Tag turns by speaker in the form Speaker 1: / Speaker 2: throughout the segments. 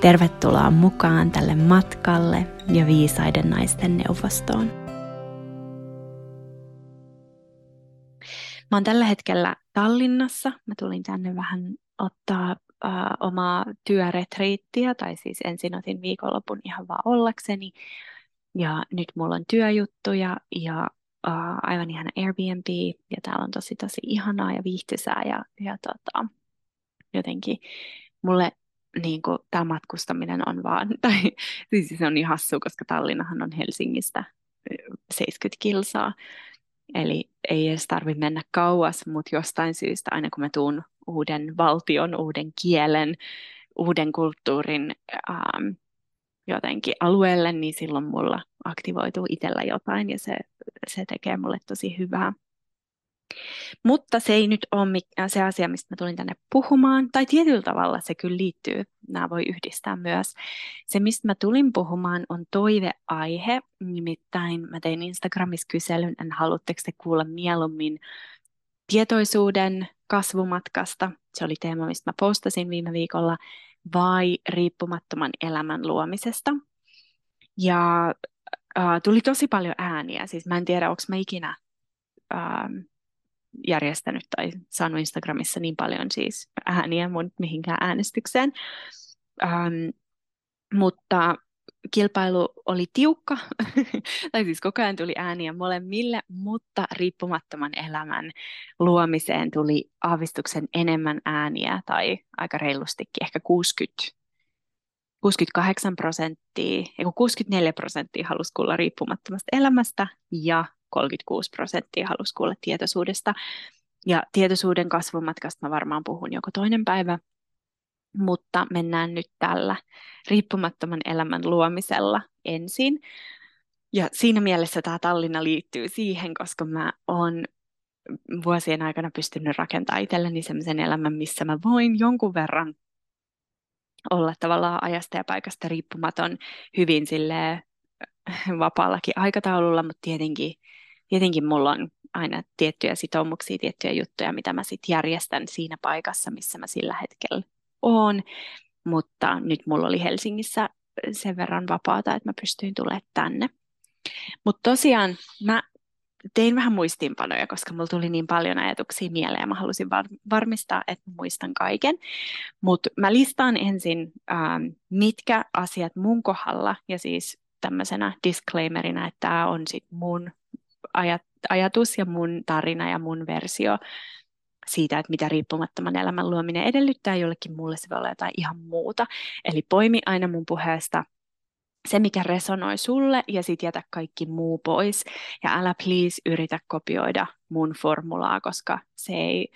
Speaker 1: Tervetuloa mukaan tälle matkalle ja viisaiden naisten neuvostoon. Mä oon tällä hetkellä Tallinnassa. Mä tulin tänne vähän ottaa äh, omaa työretriittiä, tai siis ensin otin viikonlopun ihan vaan ollakseni. Ja nyt mulla on työjuttuja ja äh, aivan ihana Airbnb, ja täällä on tosi tosi ihanaa ja viihtysää, ja, ja tota, jotenkin mulle niin kuin, tämä matkustaminen on vaan, tai siis se on niin hassu, koska Tallinnahan on Helsingistä 70 kilsaa, eli ei edes tarvitse mennä kauas, mutta jostain syystä aina kun mä tuun uuden valtion, uuden kielen, uuden kulttuurin ähm, jotenkin alueelle, niin silloin mulla aktivoituu itsellä jotain ja se, se tekee mulle tosi hyvää. Mutta se ei nyt ole äh, se asia, mistä mä tulin tänne puhumaan, tai tietyllä tavalla se kyllä liittyy, nämä voi yhdistää myös. Se, mistä mä tulin puhumaan, on toiveaihe, nimittäin mä tein Instagramissa kyselyn, en haluatteko te kuulla mieluummin tietoisuuden kasvumatkasta, se oli teema, mistä mä postasin viime viikolla, vai riippumattoman elämän luomisesta. Ja äh, tuli tosi paljon ääniä, siis mä en tiedä, onko mä ikinä äh, järjestänyt tai saanut Instagramissa niin paljon siis ääniä mun mihinkään äänestykseen. Ähm, mutta kilpailu oli tiukka, tai siis koko ajan tuli ääniä molemmille, mutta riippumattoman elämän luomiseen tuli aavistuksen enemmän ääniä, tai aika reilustikin, ehkä 60 68 prosenttia, 64 prosenttia halusi kuulla riippumattomasta elämästä ja 36 prosenttia halusi kuulla tietoisuudesta. Ja tietoisuuden kasvumatkasta mä varmaan puhun joko toinen päivä, mutta mennään nyt tällä riippumattoman elämän luomisella ensin. Ja siinä mielessä tämä Tallinna liittyy siihen, koska mä oon vuosien aikana pystynyt rakentamaan itselleni sellaisen elämän, missä mä voin jonkun verran olla tavallaan ajasta ja paikasta riippumaton hyvin sille vapaallakin aikataululla, mutta tietenkin tietenkin mulla on aina tiettyjä sitoumuksia, tiettyjä juttuja, mitä mä sitten järjestän siinä paikassa, missä mä sillä hetkellä oon. Mutta nyt mulla oli Helsingissä sen verran vapaata, että mä pystyin tulemaan tänne. Mutta tosiaan mä tein vähän muistiinpanoja, koska mulla tuli niin paljon ajatuksia mieleen ja mä halusin var- varmistaa, että muistan kaiken. Mutta mä listaan ensin, ähm, mitkä asiat mun kohdalla, ja siis tämmöisenä disclaimerina, että tämä on sit mun ajat, ajatus ja mun tarina ja mun versio siitä, että mitä riippumattoman elämän luominen edellyttää jollekin mulle, se voi olla jotain ihan muuta. Eli poimi aina mun puheesta se, mikä resonoi sulle, ja sitten jätä kaikki muu pois. Ja älä please yritä kopioida mun formulaa, koska se ei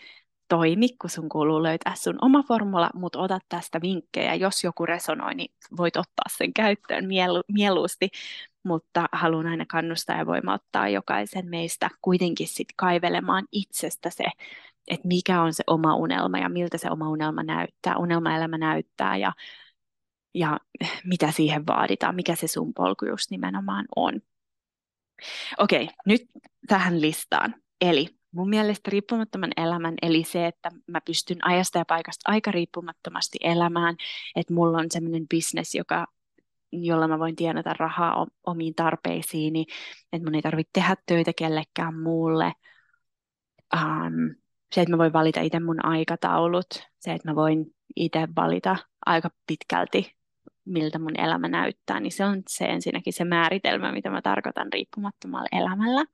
Speaker 1: toimi, kun sun kuuluu löytää sun oma formula, mutta ota tästä vinkkejä. Jos joku resonoi, niin voit ottaa sen käyttöön mielu- mieluusti mutta haluan aina kannustaa ja voimauttaa jokaisen meistä kuitenkin sit kaivelemaan itsestä se, että mikä on se oma unelma ja miltä se oma unelma näyttää, unelmaelämä näyttää ja, ja mitä siihen vaaditaan, mikä se sun polku just nimenomaan on. Okei, nyt tähän listaan. Eli mun mielestä riippumattoman elämän, eli se, että mä pystyn ajasta ja paikasta aika riippumattomasti elämään, että mulla on semmoinen business, joka jolla mä voin tienata rahaa omiin tarpeisiini, että mun ei tarvitse tehdä töitä kellekään muulle. Um, se, että mä voin valita itse mun aikataulut, se, että mä voin itse valita aika pitkälti, miltä mun elämä näyttää, niin se on se ensinnäkin se määritelmä, mitä mä tarkoitan riippumattomalla elämällä.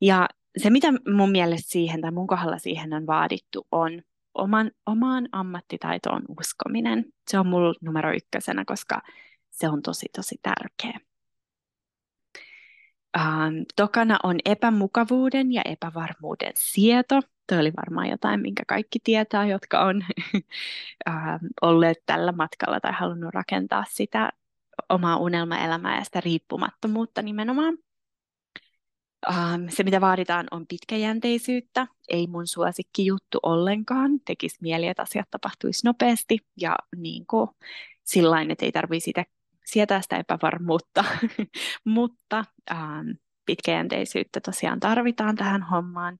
Speaker 1: Ja se, mitä mun mielestä siihen tai mun kohdalla siihen on vaadittu, on oman, omaan ammattitaitoon uskominen. Se on mulla numero ykkösenä, koska se on tosi, tosi tärkeä. Ähm, tokana on epämukavuuden ja epävarmuuden sieto, Toi oli varmaan jotain, minkä kaikki tietää, jotka on olleet tällä matkalla tai halunnut rakentaa sitä omaa unelmaelämää ja sitä riippumattomuutta nimenomaan. Um, se, mitä vaaditaan, on pitkäjänteisyyttä. Ei mun suosikki juttu ollenkaan. Tekisi mieli, että asiat tapahtuisi nopeasti ja niin kuin, sillain, että ei tarvitse sitä sietää sitä epävarmuutta. Mutta um, pitkäjänteisyyttä tosiaan tarvitaan tähän hommaan.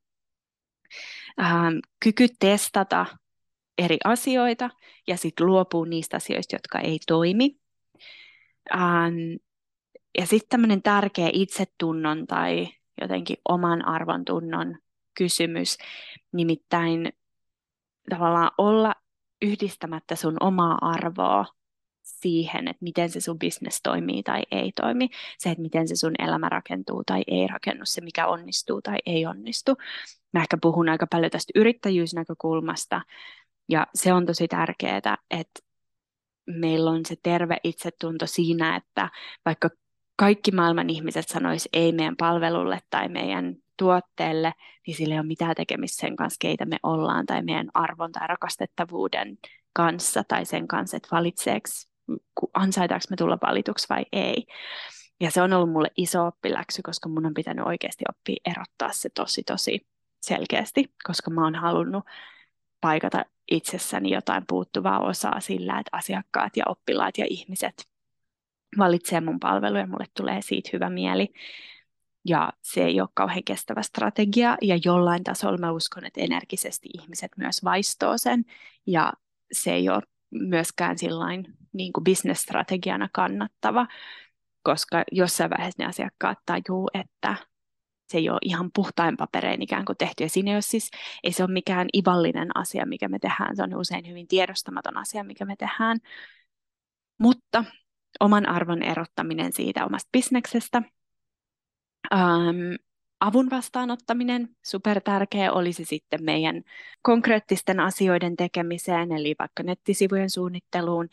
Speaker 1: Um, kyky testata eri asioita ja sitten luopuu niistä asioista, jotka ei toimi. Um, ja sitten tämmöinen tärkeä itsetunnon tai jotenkin oman arvon tunnon kysymys, nimittäin tavallaan olla yhdistämättä sun omaa arvoa siihen, että miten se sun business toimii tai ei toimi, se, että miten se sun elämä rakentuu tai ei rakennu, se mikä onnistuu tai ei onnistu. Mä ehkä puhun aika paljon tästä yrittäjyysnäkökulmasta, ja se on tosi tärkeää, että meillä on se terve itsetunto siinä, että vaikka kaikki maailman ihmiset sanois ei meidän palvelulle tai meidän tuotteelle, niin sillä ei ole mitään tekemistä sen kanssa, keitä me ollaan, tai meidän arvon tai rakastettavuuden kanssa, tai sen kanssa, että valitseeko, ansaitaanko me tulla valituksi vai ei. Ja se on ollut mulle iso oppiläksy, koska mun on pitänyt oikeasti oppia erottaa se tosi, tosi selkeästi, koska mä oon halunnut paikata itsessäni jotain puuttuvaa osaa sillä, että asiakkaat ja oppilaat ja ihmiset valitsee mun palveluja, mulle tulee siitä hyvä mieli. Ja se ei ole kauhean kestävä strategia, ja jollain tasolla mä uskon, että energisesti ihmiset myös vaistoo sen, ja se ei ole myöskään sillain niin kuin business-strategiana kannattava, koska jossain vaiheessa ne asiakkaat tajuu, että se ei ole ihan puhtain paperein ikään kuin tehty. Ja siinä ei, ole siis, ei se ole mikään ivallinen asia, mikä me tehdään. Se on usein hyvin tiedostamaton asia, mikä me tehdään. Mutta oman arvon erottaminen siitä omasta bisneksestä. Ähm, avun vastaanottaminen, super tärkeä, oli se sitten meidän konkreettisten asioiden tekemiseen, eli vaikka nettisivujen suunnitteluun,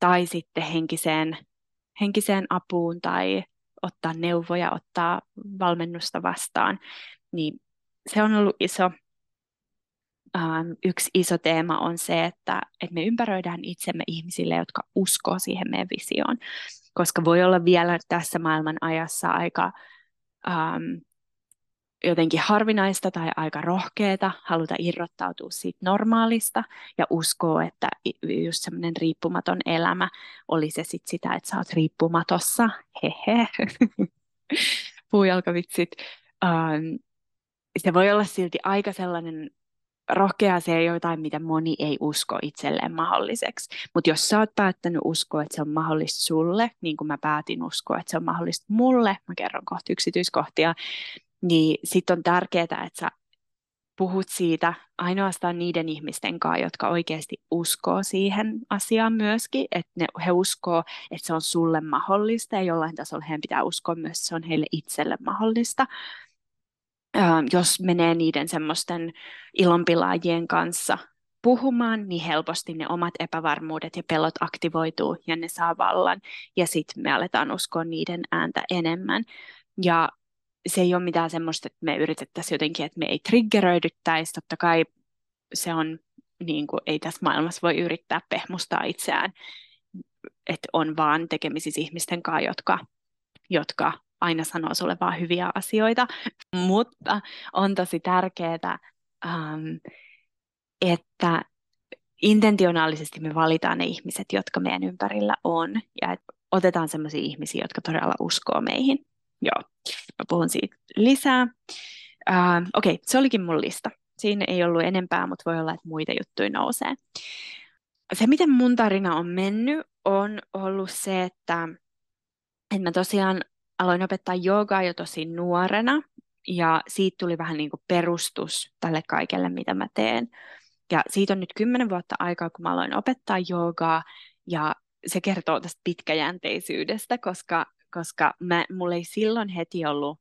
Speaker 1: tai sitten henkiseen, henkiseen apuun tai ottaa neuvoja, ottaa valmennusta vastaan, niin se on ollut iso, ähm, yksi iso teema on se, että, että me ympäröidään itsemme ihmisille, jotka uskoo siihen meidän visioon. Koska voi olla vielä tässä maailman ajassa aika ähm, jotenkin harvinaista tai aika rohkeata haluta irrottautua siitä normaalista ja uskoa, että just semmoinen riippumaton elämä oli se sit sitä, että sä oot riippumatossa, hehe, puujalkavitsit. Um, se voi olla silti aika sellainen rohkea se jotain, mitä moni ei usko itselleen mahdolliseksi. Mutta jos sä oot päättänyt uskoa, että se on mahdollista sulle, niin kuin mä päätin uskoa, että se on mahdollista mulle, mä kerron kohta yksityiskohtia, niin sitten on tärkeää, että sä puhut siitä ainoastaan niiden ihmisten kanssa, jotka oikeasti uskoo siihen asiaan myöskin, että ne, he uskoo, että se on sulle mahdollista ja jollain tasolla heidän pitää uskoa myös, että se on heille itselle mahdollista. jos menee niiden semmoisten ilonpilaajien kanssa puhumaan, niin helposti ne omat epävarmuudet ja pelot aktivoituu ja ne saa vallan ja sitten me aletaan uskoa niiden ääntä enemmän. Ja se ei ole mitään semmoista, että me yritettäisiin jotenkin, että me ei triggeröidyttäisi. Totta kai se on, niin kuin, ei tässä maailmassa voi yrittää pehmustaa itseään, että on vaan tekemisissä ihmisten kanssa, jotka, jotka aina sanoo sulle vaan hyviä asioita, mutta on tosi tärkeää, ähm, että intentionaalisesti me valitaan ne ihmiset, jotka meidän ympärillä on, ja otetaan sellaisia ihmisiä, jotka todella uskoo meihin. Joo, mä puhun siitä lisää. Uh, Okei, okay, se olikin mun lista. Siinä ei ollut enempää, mutta voi olla, että muita juttuja nousee. Se, miten mun tarina on mennyt, on ollut se, että, että mä tosiaan aloin opettaa joogaa jo tosi nuorena, ja siitä tuli vähän niin kuin perustus tälle kaikelle, mitä mä teen. Ja siitä on nyt kymmenen vuotta aikaa, kun mä aloin opettaa joogaa, ja se kertoo tästä pitkäjänteisyydestä, koska koska mä, mulla ei silloin heti ollut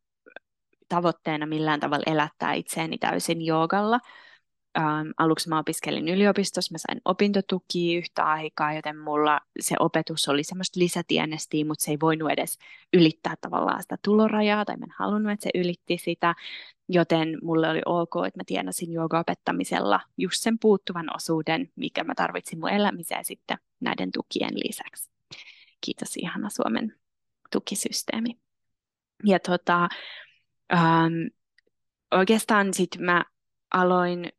Speaker 1: tavoitteena millään tavalla elättää itseäni täysin joogalla, ähm, aluksi mä opiskelin yliopistossa, mä sain opintotukia yhtä aikaa, joten mulla se opetus oli semmoista lisätienestiä, mutta se ei voinut edes ylittää tavallaan sitä tulorajaa, tai mä en halunnut, että se ylitti sitä, joten mulle oli ok, että mä tienasin opettamisella just sen puuttuvan osuuden, mikä mä tarvitsin mun elämiseen sitten näiden tukien lisäksi. Kiitos ihana Suomen tukisysteemi. Ja tota, ähm, oikeastaan sitten mä aloin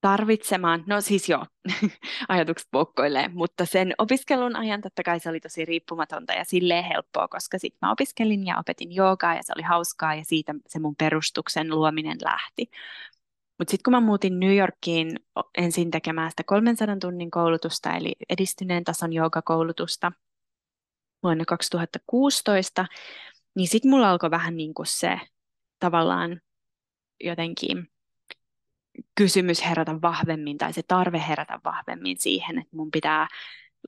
Speaker 1: tarvitsemaan, no siis joo, ajatukset poukkoilee, mutta sen opiskelun ajan totta kai se oli tosi riippumatonta ja silleen helppoa, koska sitten mä opiskelin ja opetin joogaa ja se oli hauskaa ja siitä se mun perustuksen luominen lähti. Mutta sitten kun mä muutin New Yorkiin ensin tekemään sitä 300 tunnin koulutusta, eli edistyneen tason joogakoulutusta vuonna 2016, niin sitten mulla alkoi vähän niin kuin se tavallaan jotenkin kysymys herätä vahvemmin tai se tarve herätä vahvemmin siihen, että mun pitää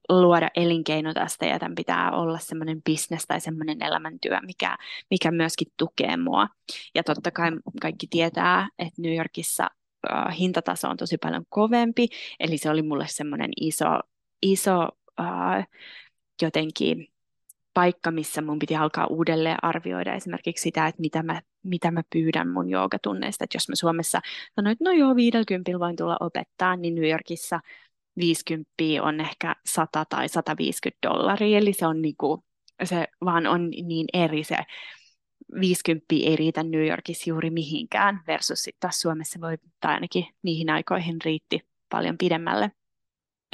Speaker 1: luoda elinkeino tästä ja tämän pitää olla semmoinen bisnes tai semmoinen elämäntyö, mikä, mikä myöskin tukee mua. Ja totta kai kaikki tietää, että New Yorkissa äh, hintataso on tosi paljon kovempi, eli se oli mulle semmoinen iso, iso äh, jotenkin paikka, missä mun piti alkaa uudelleen arvioida esimerkiksi sitä, että mitä mä, mitä mä pyydän mun joogatunneista. Että jos mä Suomessa sanoin, että no joo, 50 voin tulla opettaa, niin New Yorkissa 50 on ehkä 100 tai 150 dollaria, eli se on niinku, se vaan on niin eri se 50 ei riitä New Yorkissa juuri mihinkään, versus sitten taas Suomessa voi, tai ainakin niihin aikoihin riitti paljon pidemmälle.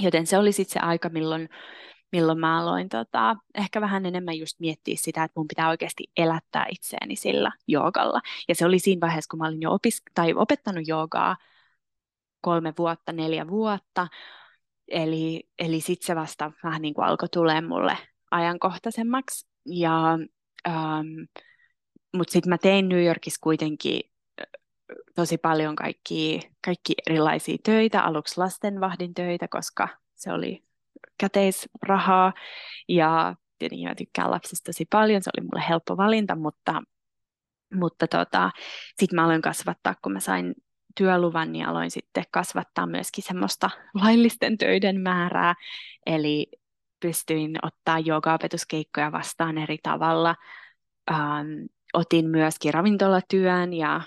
Speaker 1: Joten se oli sitten se aika, milloin milloin mä aloin tota, ehkä vähän enemmän just miettiä sitä, että mun pitää oikeasti elättää itseäni sillä joogalla. Ja se oli siinä vaiheessa, kun mä olin jo opis- tai opettanut joogaa kolme vuotta, neljä vuotta. Eli, eli sitten se vasta vähän niin kuin alkoi tulee mulle ajankohtaisemmaksi. Ja, ähm, mutta sitten mä tein New Yorkissa kuitenkin tosi paljon kaikki, kaikki erilaisia töitä, aluksi lastenvahdin töitä, koska se oli käteisrahaa ja tietenkin mä tykkään lapsista tosi paljon, se oli mulle helppo valinta, mutta, mutta tota, sitten mä aloin kasvattaa, kun mä sain työluvan, niin aloin sitten kasvattaa myöskin semmoista laillisten töiden määrää, eli pystyin ottaa joogaopetuskeikkoja vastaan eri tavalla. Ähm, otin myöskin ravintolatyön ja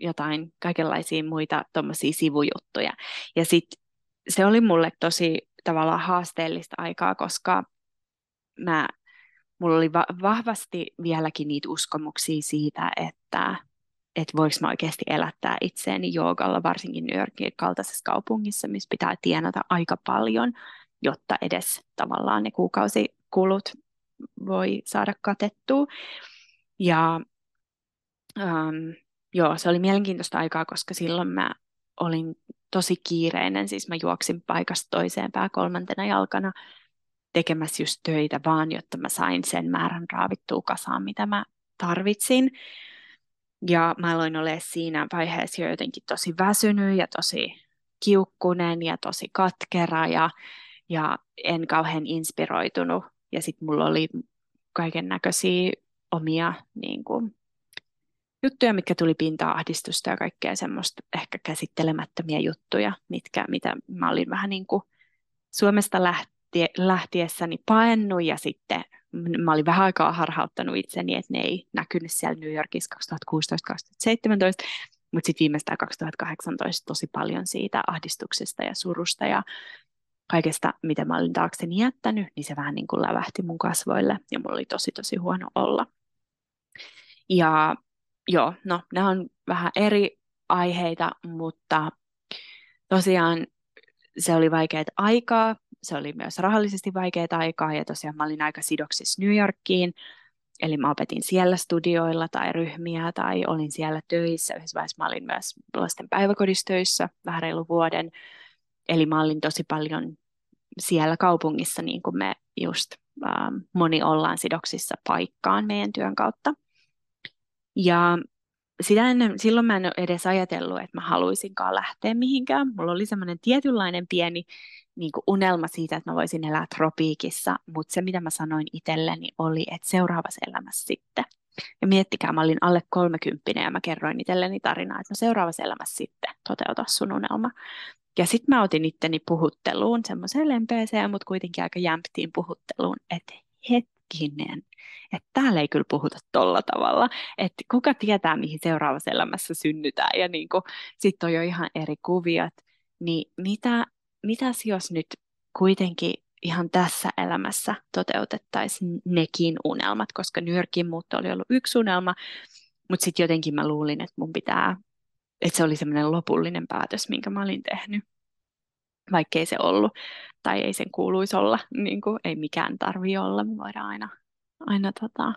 Speaker 1: jotain kaikenlaisia muita tuommoisia sivujuttuja. Ja sitten se oli mulle tosi tavallaan haasteellista aikaa, koska mä, mulla oli va- vahvasti vieläkin niitä uskomuksia siitä, että että voiko mä oikeasti elättää itseäni joogalla, varsinkin New Yorkin kaltaisessa kaupungissa, missä pitää tienata aika paljon, jotta edes tavallaan ne kuukausikulut voi saada katettua. Ja um, joo, se oli mielenkiintoista aikaa, koska silloin mä olin tosi kiireinen, siis mä juoksin paikasta toiseen pää kolmantena jalkana tekemässä just töitä vaan, jotta mä sain sen määrän raavittua kasaan, mitä mä tarvitsin. Ja mä aloin olla siinä vaiheessa jo jotenkin tosi väsynyt ja tosi kiukkunen ja tosi katkera ja, ja en kauhean inspiroitunut. Ja sitten mulla oli kaiken näköisiä omia niin kuin, juttuja, mitkä tuli pinta-ahdistusta ja kaikkea semmoista ehkä käsittelemättömiä juttuja, mitkä, mitä mä olin vähän niin kuin Suomesta lähtie, lähtiessäni paennut ja sitten mä olin vähän aikaa harhauttanut itseni, että ne ei näkynyt siellä New Yorkissa 2016-2017, mutta sitten viimeistään 2018 tosi paljon siitä ahdistuksesta ja surusta ja kaikesta, mitä mä olin taakseni jättänyt, niin se vähän niin kuin lävähti mun kasvoille ja mulla oli tosi tosi huono olla. Ja joo, no nämä on vähän eri aiheita, mutta tosiaan se oli vaikeaa aikaa, se oli myös rahallisesti vaikeaa aikaa ja tosiaan mä olin aika sidoksissa New Yorkiin, eli mä opetin siellä studioilla tai ryhmiä tai olin siellä töissä. Yhdessä vaiheessa mä olin myös lasten päiväkodissa töissä vähän reilu vuoden, eli mä olin tosi paljon siellä kaupungissa, niin kuin me just ähm, moni ollaan sidoksissa paikkaan meidän työn kautta. Ja sitä ennen, silloin mä en ole edes ajatellut, että mä haluaisinkaan lähteä mihinkään. Mulla oli semmoinen tietynlainen pieni niin kuin unelma siitä, että mä voisin elää tropiikissa, mutta se mitä mä sanoin itselleni oli, että seuraavassa elämässä sitten. Ja miettikää, mä olin alle kolmekymppinen ja mä kerroin itselleni tarinaa, että no seuraavassa elämässä sitten toteuta sun unelma. Ja sitten mä otin itteni puhutteluun, semmoiseen lempeeseen, mutta kuitenkin aika jämptiin puhutteluun, että hetkinen, että täällä ei kyllä puhuta tolla tavalla, että kuka tietää, mihin seuraavassa elämässä synnytään, ja niin sitten on jo ihan eri kuviot, niin mitä, mitäs jos nyt kuitenkin ihan tässä elämässä toteutettaisiin nekin unelmat, koska New Yorkin muutto oli ollut yksi unelma, mutta sitten jotenkin mä luulin, että mun pitää, että se oli semmoinen lopullinen päätös, minkä mä olin tehnyt, vaikkei se ollut, tai ei sen kuuluisi olla, niin kuin, ei mikään tarvi olla, me voidaan aina, aina tota,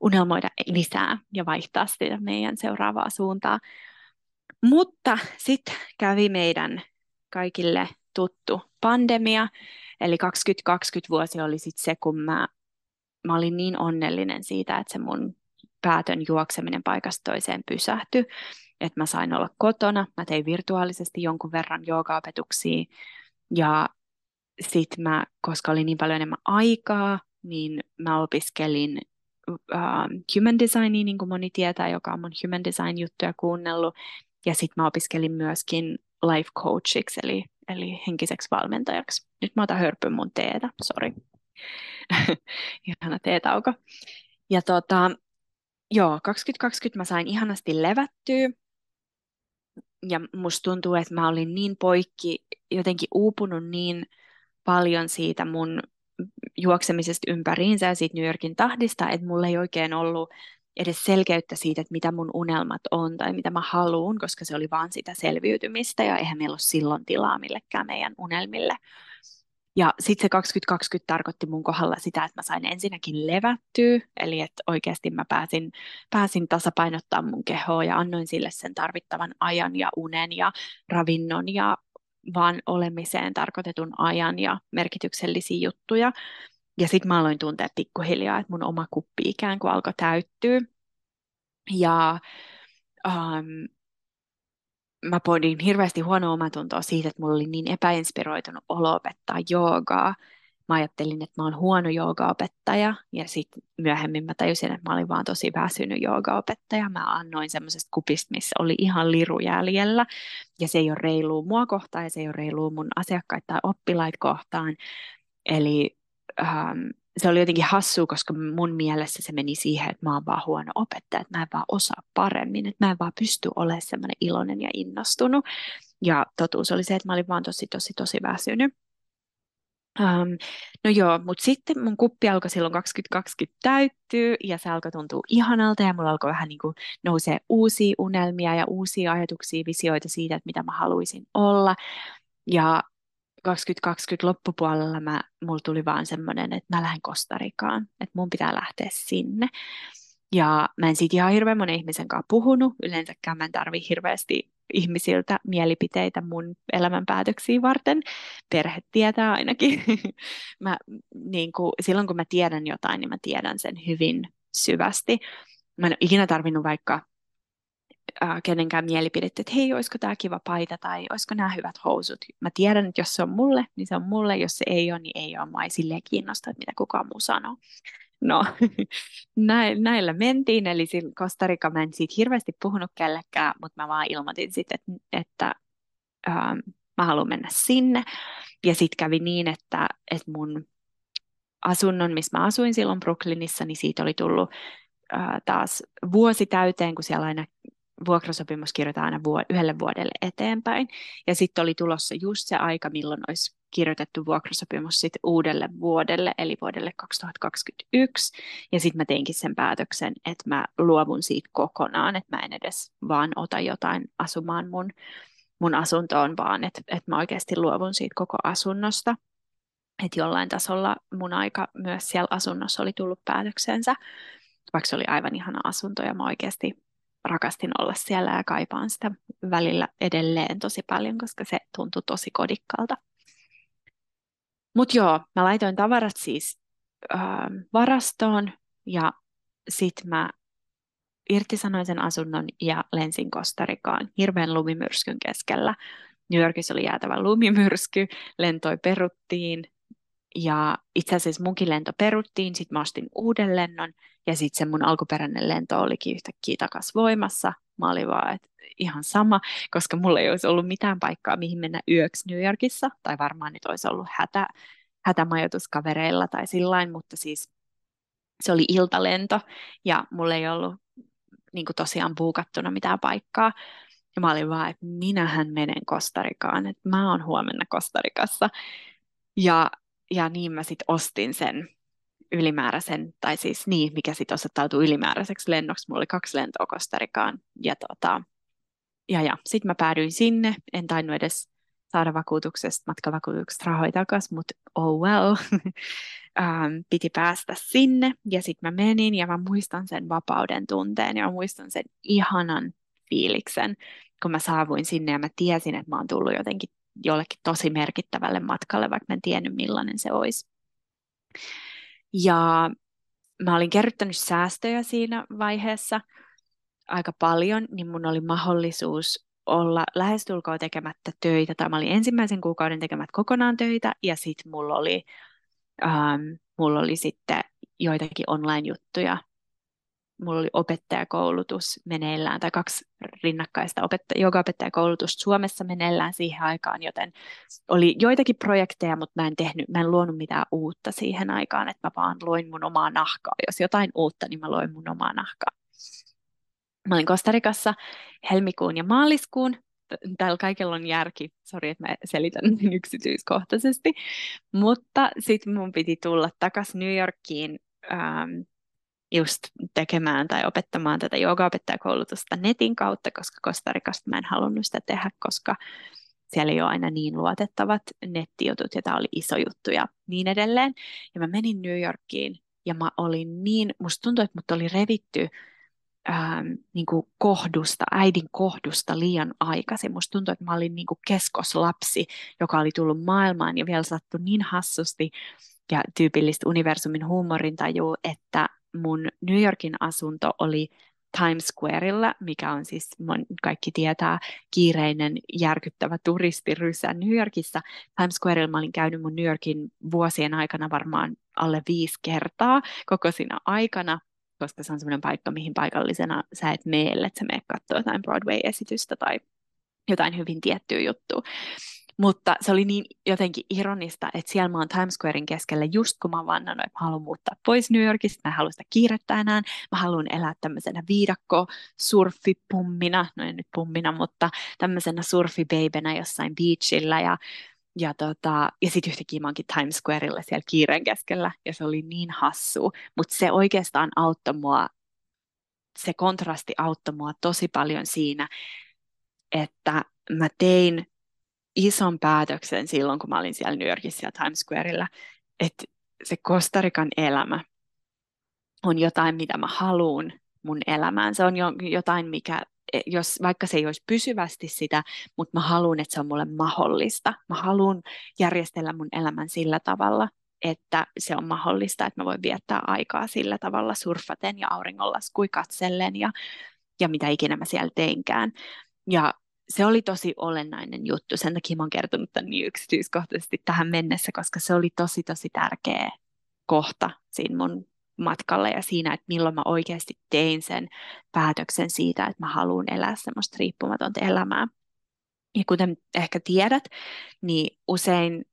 Speaker 1: unelmoida lisää ja vaihtaa sitä meidän seuraavaa suuntaa. Mutta sitten kävi meidän kaikille tuttu pandemia, Eli 2020 vuosi oli sitten se, kun mä, mä olin niin onnellinen siitä, että se mun päätön juokseminen paikasta toiseen pysähtyi, että mä sain olla kotona. Mä tein virtuaalisesti jonkun verran joogaopetuksia ja sitten mä, koska oli niin paljon enemmän aikaa, niin mä opiskelin uh, human designia, niin kuin moni tietää, joka on mun human design juttuja kuunnellut. Ja sitten mä opiskelin myöskin life coachiksi, eli, eli henkiseksi valmentajaksi. Nyt mä otan hörpyn mun teetä, sori. Ihana teetauko. Ja tota, joo, 2020 mä sain ihanasti levättyä. Ja musta tuntuu, että mä olin niin poikki, jotenkin uupunut niin paljon siitä mun juoksemisesta ympäriinsä ja siitä New Yorkin tahdista, että mulla ei oikein ollut edes selkeyttä siitä, että mitä mun unelmat on tai mitä mä haluan, koska se oli vaan sitä selviytymistä ja eihän meillä ole silloin tilaa millekään meidän unelmille. Ja sitten se 2020 tarkoitti mun kohdalla sitä, että mä sain ensinnäkin levättyä, eli että oikeasti mä pääsin, pääsin tasapainottaa mun kehoa ja annoin sille sen tarvittavan ajan ja unen ja ravinnon ja vaan olemiseen tarkoitetun ajan ja merkityksellisiä juttuja. Ja sitten mä aloin tuntea pikkuhiljaa, että mun oma kuppi ikään kuin alkoi täyttyä. Ja um, mä pohdin hirveästi huonoa omatuntoa siitä, että mulla oli niin epäinspiroitunut olo opettaa joogaa. Mä ajattelin, että mä oon huono joogaopettaja ja sitten myöhemmin mä tajusin, että mä olin vaan tosi väsynyt joogaopettaja. Mä annoin semmoisesta kupista, missä oli ihan liru jäljellä ja se ei ole reilu mua kohtaan ja se ei ole reilu mun asiakkaita tai oppilaita kohtaan. Eli ähm, se oli jotenkin hassua, koska mun mielessä se meni siihen, että mä oon vaan huono opettaja, että mä en vaan osaa paremmin, että mä en vaan pysty olemaan semmoinen iloinen ja innostunut. Ja totuus oli se, että mä olin vaan tosi, tosi, tosi väsynyt. Um, no joo, mutta sitten mun kuppi alkoi silloin 2020 täyttyä ja se alkoi tuntua ihanalta ja mulla alkoi vähän niin kuin nousee uusia unelmia ja uusia ajatuksia, visioita siitä, että mitä mä haluaisin olla. Ja 2020 loppupuolella mä, mulla tuli vaan semmoinen, että mä lähden Kostarikaan, että mun pitää lähteä sinne. Ja mä en siitä ihan hirveän monen ihmisen kanssa puhunut. Yleensäkään mä en tarvi hirveästi ihmisiltä mielipiteitä mun elämänpäätöksiä varten. Perhe tietää ainakin. mä, niin kuin, silloin kun mä tiedän jotain, niin mä tiedän sen hyvin syvästi. Mä en ole ikinä tarvinnut vaikka äh, kenenkään mielipidettä, että hei, olisiko tämä kiva paita tai olisiko nämä hyvät housut. Mä tiedän, että jos se on mulle, niin se on mulle. Jos se ei ole, niin ei ole. Mä ei silleen kiinnosta, että mitä kukaan muu sanoo. No, näillä mentiin, eli Kostarika mä en siitä hirveästi puhunut kellekään, mutta mä vaan ilmoitin sitten, että, että ähm, mä haluan mennä sinne. Ja sitten kävi niin, että, että mun asunnon, missä mä asuin silloin Brooklynissa, niin siitä oli tullut äh, taas vuosi täyteen, kun siellä aina vuokrasopimus kirjoitetaan aina vuod- yhdelle vuodelle eteenpäin. Ja sitten oli tulossa just se aika, milloin olisi kirjoitettu vuokrasopimus sit uudelle vuodelle, eli vuodelle 2021. Ja sitten mä teinkin sen päätöksen, että mä luovun siitä kokonaan, että mä en edes vaan ota jotain asumaan mun, mun asuntoon, vaan että, että mä oikeasti luovun siitä koko asunnosta. Että jollain tasolla mun aika myös siellä asunnossa oli tullut päätöksensä, vaikka se oli aivan ihana asunto ja mä oikeasti rakastin olla siellä ja kaipaan sitä välillä edelleen tosi paljon, koska se tuntui tosi kodikkaalta. Mutta joo, mä laitoin tavarat siis äh, varastoon ja sitten mä irtisanoin sen asunnon ja lensin Kostarikaan hirveän lumimyrskyn keskellä. New Yorkissa oli jäätävä lumimyrsky, lentoi peruttiin, ja itse asiassa munkin lento peruttiin, sitten mä ostin uuden lennon ja sitten se mun alkuperäinen lento olikin yhtäkkiä takas voimassa. Mä olin vaan, että ihan sama, koska mulla ei olisi ollut mitään paikkaa, mihin mennä yöksi New Yorkissa, tai varmaan nyt olisi ollut hätä, hätämajoituskavereilla tai sillain, mutta siis se oli iltalento ja mulla ei ollut niin kuin tosiaan buukattuna mitään paikkaa. Ja mä olin vaan, että minähän menen Kostarikaan, että mä oon huomenna Kostarikassa. Ja, ja niin mä sitten ostin sen ylimääräisen, tai siis niin, mikä sitten osoittautui ylimääräiseksi lennoksi. Mulla oli kaksi lentoa Kostarikaan. Ja, tota, ja, ja sitten mä päädyin sinne. En tainnut edes saada vakuutuksesta, matkavakuutuksesta rahoja takaisin, mutta oh well. ähm, piti päästä sinne. Ja sitten mä menin ja mä muistan sen vapauden tunteen ja mä muistan sen ihanan fiiliksen, kun mä saavuin sinne ja mä tiesin, että mä oon tullut jotenkin jollekin tosi merkittävälle matkalle, vaikka mä en tiennyt millainen se olisi. Ja mä olin kerryttänyt säästöjä siinä vaiheessa aika paljon, niin mun oli mahdollisuus olla lähestulkoon tekemättä töitä, tai mä olin ensimmäisen kuukauden tekemät kokonaan töitä, ja sitten mulla oli, ähm, mulla oli sitten joitakin online-juttuja mulla oli opettajakoulutus meneillään, tai kaksi rinnakkaista opetta- joka-opettajakoulutusta Suomessa meneillään siihen aikaan, joten oli joitakin projekteja, mutta mä en, tehnyt, mä en luonut mitään uutta siihen aikaan, että mä vaan loin mun omaa nahkaa. Jos jotain uutta, niin mä loin mun omaa nahkaa. Mä olin Kostarikassa helmikuun ja maaliskuun. Täällä kaikella on järki. Sori, että mä selitän niin yksityiskohtaisesti. Mutta sitten mun piti tulla takaisin New Yorkiin ähm, just tekemään tai opettamaan tätä joogaopettajakoulutusta netin kautta, koska Kostarikasta mä en halunnut sitä tehdä, koska siellä ei ole aina niin luotettavat nettijutut ja tämä oli iso juttu ja niin edelleen. Ja mä menin New Yorkiin ja mä olin niin, musta tuntui, että mut oli revitty ähm, niin kuin kohdusta, äidin kohdusta liian aikaisin. Musta tuntui, että mä olin niin kuin keskoslapsi, joka oli tullut maailmaan ja vielä sattui niin hassusti ja tyypillistä universumin huumorintaju, että mun New Yorkin asunto oli Times Squareilla, mikä on siis, kaikki tietää, kiireinen, järkyttävä turistirysä New Yorkissa. Times Squareilla mä olin käynyt mun New Yorkin vuosien aikana varmaan alle viisi kertaa koko siinä aikana, koska se on semmoinen paikka, mihin paikallisena sä et mene, että sä menet katsoa jotain Broadway-esitystä tai jotain hyvin tiettyä juttua. Mutta se oli niin jotenkin ironista, että siellä mä oon Times Squarein keskellä just kun mä oon vannannut, että mä haluan muuttaa pois New Yorkista, mä haluan sitä kiirettä enää, mä haluan elää tämmöisenä viidakko surfipummina, no en nyt pummina, mutta tämmöisenä surfibabenä jossain beachillä ja ja, tota, ja sitten yhtäkkiä mä oonkin Times Squareilla siellä kiireen keskellä, ja se oli niin hassu. Mutta se oikeastaan auttoi mua, se kontrasti auttoi mua tosi paljon siinä, että mä tein ison päätöksen silloin, kun mä olin siellä New Yorkissa ja Times Squareilla, että se Kostarikan elämä on jotain, mitä mä haluan mun elämään. Se on jo, jotain, mikä, jos, vaikka se ei olisi pysyvästi sitä, mutta mä haluan, että se on mulle mahdollista. Mä haluan järjestellä mun elämän sillä tavalla, että se on mahdollista, että mä voin viettää aikaa sillä tavalla surfaten ja auringonlaskui katsellen ja, ja mitä ikinä mä siellä teinkään. Ja se oli tosi olennainen juttu. Sen takia mä oon kertonut tämän niin yksityiskohtaisesti tähän mennessä, koska se oli tosi tosi tärkeä kohta siinä mun matkalla ja siinä, että milloin mä oikeasti tein sen päätöksen siitä, että mä haluan elää semmoista riippumatonta elämää. Ja kuten ehkä tiedät, niin usein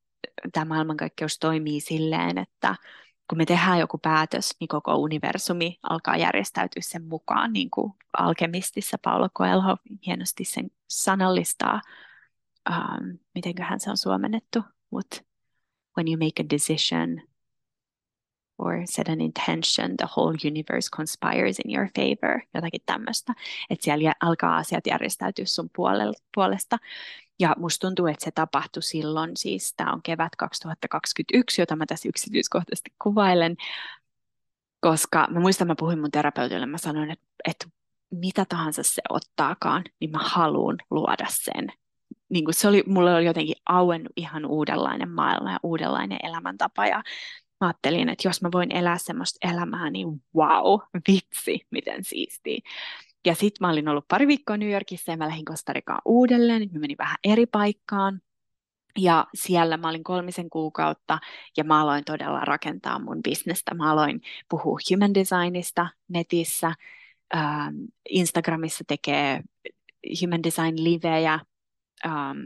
Speaker 1: tämä maailmankaikkeus toimii silleen, että kun me tehdään joku päätös, niin koko universumi alkaa järjestäytyä sen mukaan, niin kuin alkemistissa Paulo Coelho hienosti sen sanallistaa, um, mitenköhän se on suomennettu, mutta when you make a decision or set an intention, the whole universe conspires in your favor, jotakin tämmöistä, että siellä alkaa asiat järjestäytyä sun puolesta. Ja musta tuntuu, että se tapahtui silloin, siis tämä on kevät 2021, jota mä tässä yksityiskohtaisesti kuvailen, koska mä muistan, mä puhuin mun terapeutille, mä sanoin, että, että mitä tahansa se ottaakaan, niin mä haluan luoda sen. Niin kuin se oli, mulle oli jotenkin auennut ihan uudenlainen maailma ja uudenlainen elämäntapa ja mä ajattelin, että jos mä voin elää semmoista elämää, niin wow, vitsi, miten siistiä. Ja sitten mä olin ollut pari viikkoa New Yorkissa ja mä lähdin Kostarikaan uudelleen, nyt mä menin vähän eri paikkaan. Ja siellä mä olin kolmisen kuukautta ja mä aloin todella rakentaa mun bisnestä. Mä aloin puhua human designista netissä. Ähm, Instagramissa tekee human design livejä. Ähm,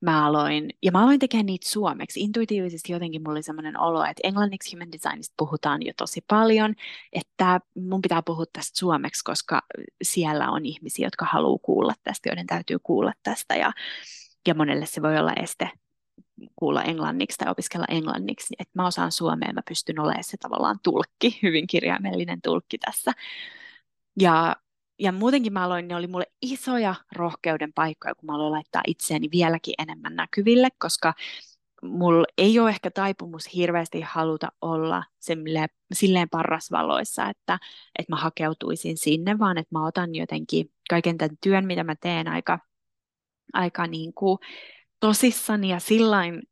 Speaker 1: mä aloin, ja mä aloin tekemään niitä suomeksi. Intuitiivisesti jotenkin mulla oli sellainen olo, että englanniksi human designista puhutaan jo tosi paljon, että mun pitää puhua tästä suomeksi, koska siellä on ihmisiä, jotka haluaa kuulla tästä, joiden täytyy kuulla tästä. Ja, ja monelle se voi olla este kuulla englanniksi tai opiskella englanniksi, että mä osaan suomea, mä pystyn olemaan se tavallaan tulkki, hyvin kirjaimellinen tulkki tässä. Ja, ja muutenkin mä aloin, ne oli mulle isoja rohkeuden paikkoja, kun mä aloin laittaa itseäni vieläkin enemmän näkyville, koska mulla ei ole ehkä taipumus hirveästi haluta olla silleen, silleen parrasvaloissa, että, että mä hakeutuisin sinne, vaan että mä otan jotenkin kaiken tämän työn, mitä mä teen aika, aika niin kuin tosissani ja sillain,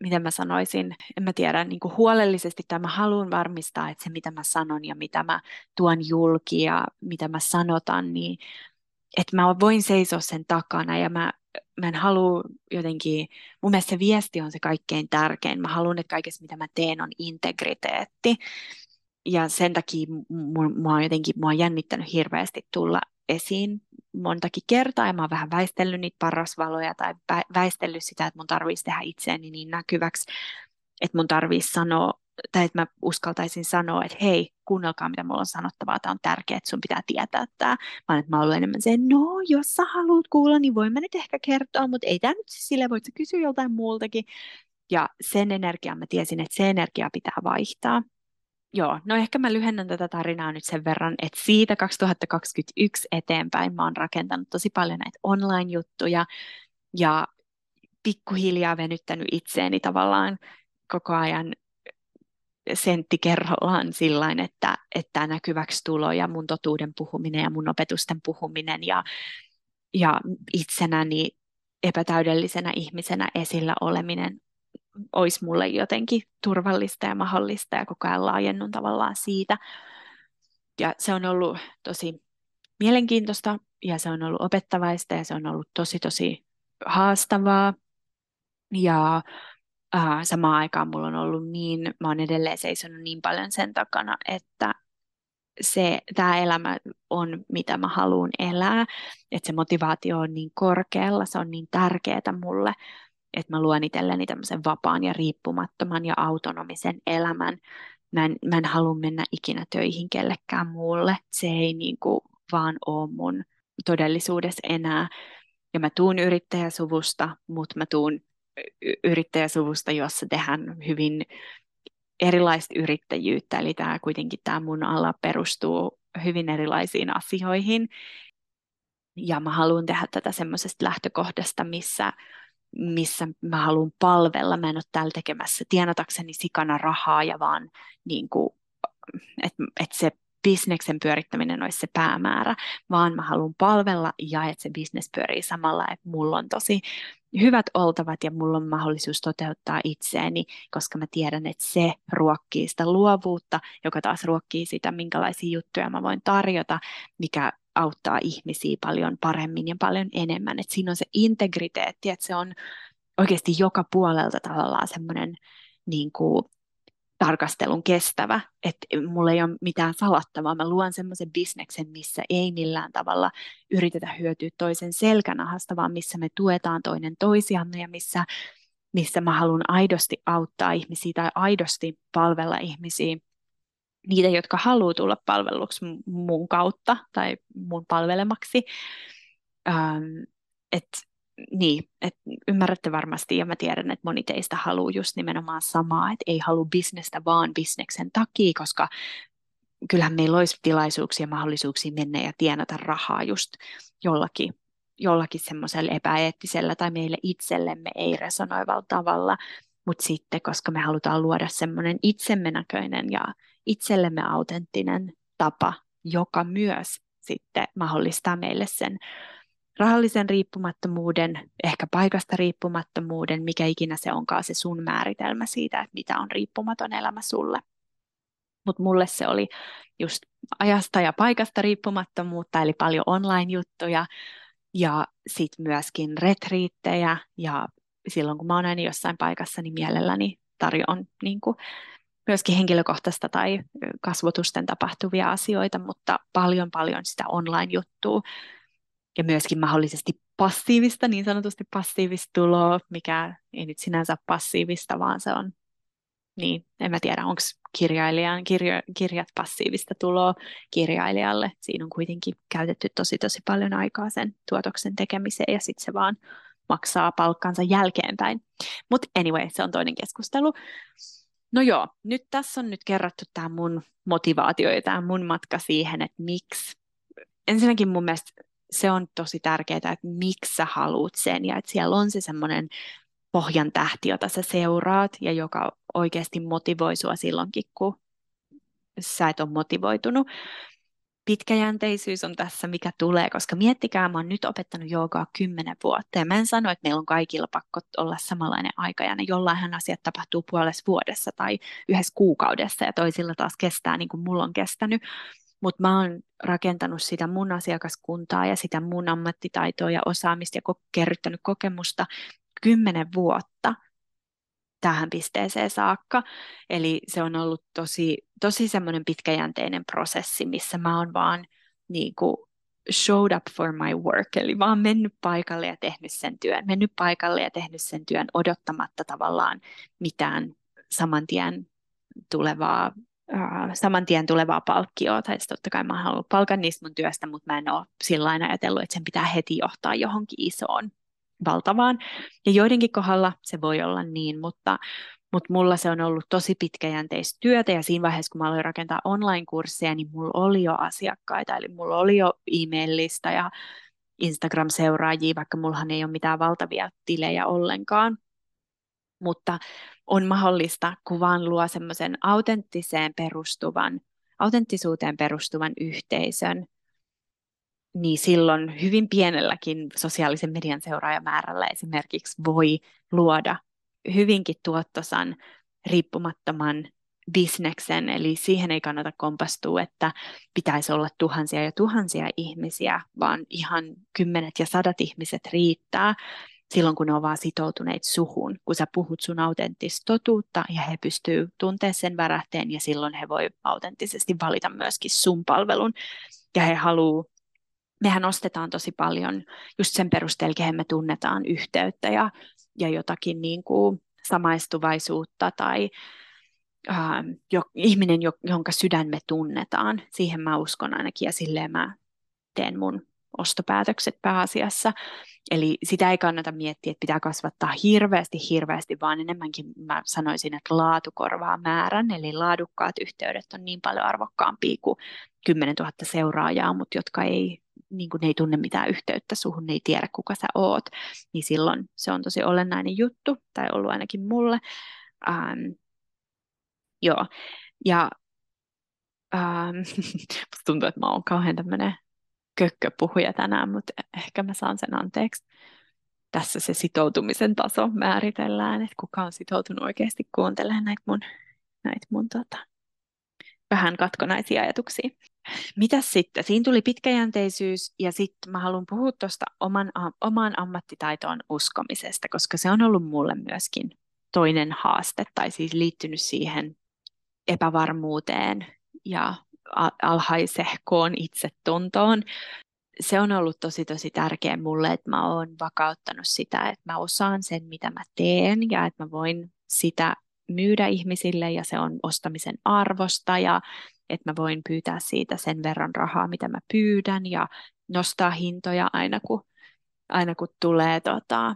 Speaker 1: miten mä sanoisin, en mä tiedä, niin kuin huolellisesti tai mä haluan varmistaa, että se mitä mä sanon ja mitä mä tuon julki ja mitä mä sanotan, niin että mä voin seisoa sen takana ja mä, mä en halua jotenkin, mun mielestä se viesti on se kaikkein tärkein. Mä haluan, että kaikessa mitä mä teen on integriteetti. Ja sen takia mua on jotenkin, mua on jännittänyt hirveästi tulla esiin montakin kertaa ja mä oon vähän väistellyt niitä parasvaloja tai väistellyt sitä, että mun tarvitsisi tehdä itseäni niin näkyväksi, että mun tarvitsisi sanoa tai että mä uskaltaisin sanoa, että hei, kuunnelkaa mitä mulla on sanottavaa, tämä on tärkeää, että sun pitää tietää tämä. Vaan että mä olen enemmän se, no jos sä haluat kuulla, niin voin mä nyt ehkä kertoa, mutta ei tämä nyt siis sille, voit sä kysyä joltain muultakin. Ja sen energian mä tiesin, että se energia pitää vaihtaa. Joo, no ehkä mä lyhennän tätä tarinaa nyt sen verran, että siitä 2021 eteenpäin mä oon rakentanut tosi paljon näitä online-juttuja ja pikkuhiljaa venyttänyt itseeni tavallaan koko ajan sentti kerrallaan sillain, että, että näkyväksi tulo ja mun totuuden puhuminen ja mun opetusten puhuminen ja, ja itsenäni epätäydellisenä ihmisenä esillä oleminen olisi mulle jotenkin turvallista ja mahdollista ja koko ajan laajennun tavallaan siitä. Ja se on ollut tosi mielenkiintoista ja se on ollut opettavaista ja se on ollut tosi tosi haastavaa. Ja äh, samaan aikaan mulla on ollut niin, mä oon edelleen seisonut niin paljon sen takana, että se, tämä elämä on, mitä mä haluan elää, että se motivaatio on niin korkealla, se on niin tärkeää mulle, että mä luon itselleni tämmöisen vapaan ja riippumattoman ja autonomisen elämän. Mä en, mä en halua mennä ikinä töihin kellekään muulle. Se ei niin kuin vaan ole mun todellisuudessa enää. Ja mä tuun yrittäjäsuvusta, mutta mä tuun yrittäjäsuvusta, jossa tehdään hyvin erilaista yrittäjyyttä. Eli tämä kuitenkin tämä mun ala perustuu hyvin erilaisiin asioihin. Ja mä haluan tehdä tätä semmoisesta lähtökohdasta, missä missä mä haluan palvella. Mä en ole täällä tekemässä tienatakseni sikana rahaa ja vaan niin kuin, että et se bisneksen pyörittäminen olisi se päämäärä, vaan mä haluan palvella ja että se bisnes pyörii samalla, että mulla on tosi hyvät oltavat ja mulla on mahdollisuus toteuttaa itseäni, koska mä tiedän, että se ruokkii sitä luovuutta, joka taas ruokkii sitä, minkälaisia juttuja mä voin tarjota, mikä auttaa ihmisiä paljon paremmin ja paljon enemmän. Et siinä on se integriteetti, että se on oikeasti joka puolelta tavallaan semmoinen niin kuin, tarkastelun kestävä, että mulla ei ole mitään salattavaa. Mä luon semmoisen bisneksen, missä ei millään tavalla yritetä hyötyä toisen selkänahasta, vaan missä me tuetaan toinen toisiamme ja missä, missä mä haluan aidosti auttaa ihmisiä tai aidosti palvella ihmisiä niitä, jotka haluaa tulla palveluksi mun kautta tai mun palvelemaksi. Ähm, et, niin, et ymmärrätte varmasti ja mä tiedän, että moni teistä haluaa just nimenomaan samaa, että ei halua bisnestä vaan bisneksen takia, koska kyllähän meillä olisi tilaisuuksia ja mahdollisuuksia mennä ja tienata rahaa just jollakin, jollakin semmoisella epäeettisellä tai meille itsellemme ei resonoivalla tavalla, mutta sitten, koska me halutaan luoda semmoinen itsemme näköinen ja itsellemme autenttinen tapa, joka myös sitten mahdollistaa meille sen rahallisen riippumattomuuden, ehkä paikasta riippumattomuuden, mikä ikinä se onkaan se sun määritelmä siitä, että mitä on riippumaton elämä sulle. Mutta mulle se oli just ajasta ja paikasta riippumattomuutta, eli paljon online-juttuja ja sitten myöskin retriittejä ja silloin kun mä oon aina jossain paikassa, niin mielelläni tarjoan niin kuin, myöskin henkilökohtaista tai kasvotusten tapahtuvia asioita, mutta paljon paljon sitä online-juttua ja myöskin mahdollisesti passiivista, niin sanotusti passiivista tuloa, mikä ei nyt sinänsä passiivista, vaan se on, niin en mä tiedä, onko kirjailijan kirjo, kirjat passiivista tuloa kirjailijalle. Siinä on kuitenkin käytetty tosi tosi paljon aikaa sen tuotoksen tekemiseen ja sitten se vaan maksaa palkkansa jälkeenpäin. Mutta anyway, se on toinen keskustelu. No joo, nyt tässä on nyt kerrattu tämä mun motivaatio ja tämä mun matka siihen, että miksi. Ensinnäkin mun mielestä se on tosi tärkeää, että miksi sä haluat sen ja että siellä on se semmoinen pohjan tähti, jota sä seuraat ja joka oikeasti motivoi sua silloinkin, kun sä et ole motivoitunut. Pitkäjänteisyys on tässä, mikä tulee, koska miettikää, mä oon nyt opettanut joogaa kymmenen vuotta ja mä en sano, että meillä on kaikilla pakko olla samanlainen aika ja jollainhan asiat tapahtuu puolessa vuodessa tai yhdessä kuukaudessa ja toisilla taas kestää niin kuin mulla on kestänyt, mutta mä oon rakentanut sitä mun asiakaskuntaa ja sitä mun ammattitaitoa ja osaamista ja kerryttänyt kokemusta kymmenen vuotta tähän pisteeseen saakka. Eli se on ollut tosi, tosi semmoinen pitkäjänteinen prosessi, missä mä oon vaan niin kuin showed up for my work, eli vaan mennyt paikalle ja tehnyt sen työn, mennyt paikalle ja tehnyt sen työn odottamatta tavallaan mitään saman tien tulevaa äh, saman tien tulevaa palkkioa, tai totta kai mä haluan palkan niistä mun työstä, mutta mä en ole sillä ajatellut, että sen pitää heti johtaa johonkin isoon, valtavaan. Ja joidenkin kohdalla se voi olla niin, mutta, mutta mulla se on ollut tosi pitkäjänteistä työtä, ja siinä vaiheessa, kun mä aloin rakentaa online-kursseja, niin mulla oli jo asiakkaita, eli mulla oli jo e-mailista ja Instagram-seuraajia, vaikka mullahan ei ole mitään valtavia tilejä ollenkaan. Mutta on mahdollista, kun vaan luo semmoisen autenttiseen perustuvan, autenttisuuteen perustuvan yhteisön, niin silloin hyvin pienelläkin sosiaalisen median seuraajamäärällä esimerkiksi voi luoda hyvinkin tuottosan riippumattoman bisneksen, eli siihen ei kannata kompastua, että pitäisi olla tuhansia ja tuhansia ihmisiä, vaan ihan kymmenet ja sadat ihmiset riittää silloin, kun ne on vaan sitoutuneet suhun, kun sä puhut sun autenttista totuutta ja he pystyy tuntea sen värähteen ja silloin he voi autenttisesti valita myöskin sun palvelun. Ja he haluaa mehän ostetaan tosi paljon just sen perusteella, kehen me tunnetaan yhteyttä ja, ja jotakin niin kuin samaistuvaisuutta tai äh, jo, ihminen, jo, jonka sydän me tunnetaan. Siihen mä uskon ainakin ja silleen mä teen mun ostopäätökset pääasiassa. Eli sitä ei kannata miettiä, että pitää kasvattaa hirveästi, hirveästi, vaan enemmänkin mä sanoisin, että laatu korvaa määrän. Eli laadukkaat yhteydet on niin paljon arvokkaampia kuin 10 000 seuraajaa, mutta jotka ei, niin kuin ne ei tunne mitään yhteyttä suhun, ne ei tiedä kuka sä oot. Niin silloin se on tosi olennainen juttu, tai ollut ainakin mulle. Ähm, joo, ja ähm, tuntuu, että mä oon kauhean tämmöinen kökköpuhuja tänään, mutta ehkä mä saan sen anteeksi. Tässä se sitoutumisen taso määritellään, että kuka on sitoutunut oikeasti kuuntelemaan näitä mun, näitä mun tota, vähän katkonaisia ajatuksia. Mitäs sitten? Siinä tuli pitkäjänteisyys ja sitten mä haluan puhua tuosta oman, oman ammattitaitoon uskomisesta, koska se on ollut mulle myöskin toinen haaste tai siis liittynyt siihen epävarmuuteen ja alhaisehkoon itsetuntoon. Se on ollut tosi tosi tärkeä mulle, että mä oon vakauttanut sitä, että mä osaan sen, mitä mä teen ja että mä voin sitä myydä ihmisille ja se on ostamisen arvosta ja että mä voin pyytää siitä sen verran rahaa, mitä mä pyydän ja nostaa hintoja aina kun, aina kun tulee tota,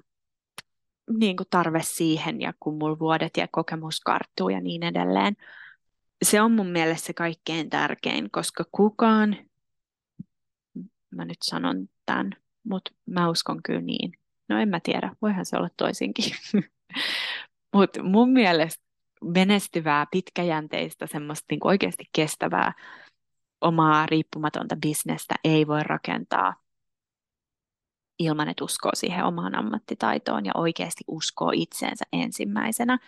Speaker 1: niin kuin tarve siihen ja kun mulla vuodet ja kokemus karttuu ja niin edelleen se on mun mielestä se kaikkein tärkein, koska kukaan, mä nyt sanon tämän, mutta mä uskon kyllä niin. No en mä tiedä, voihan se olla toisinkin. mutta mun mielestä menestyvää, pitkäjänteistä, semmoista niin oikeasti kestävää omaa riippumatonta bisnestä ei voi rakentaa ilman, että uskoo siihen omaan ammattitaitoon ja oikeasti uskoo itseensä ensimmäisenä.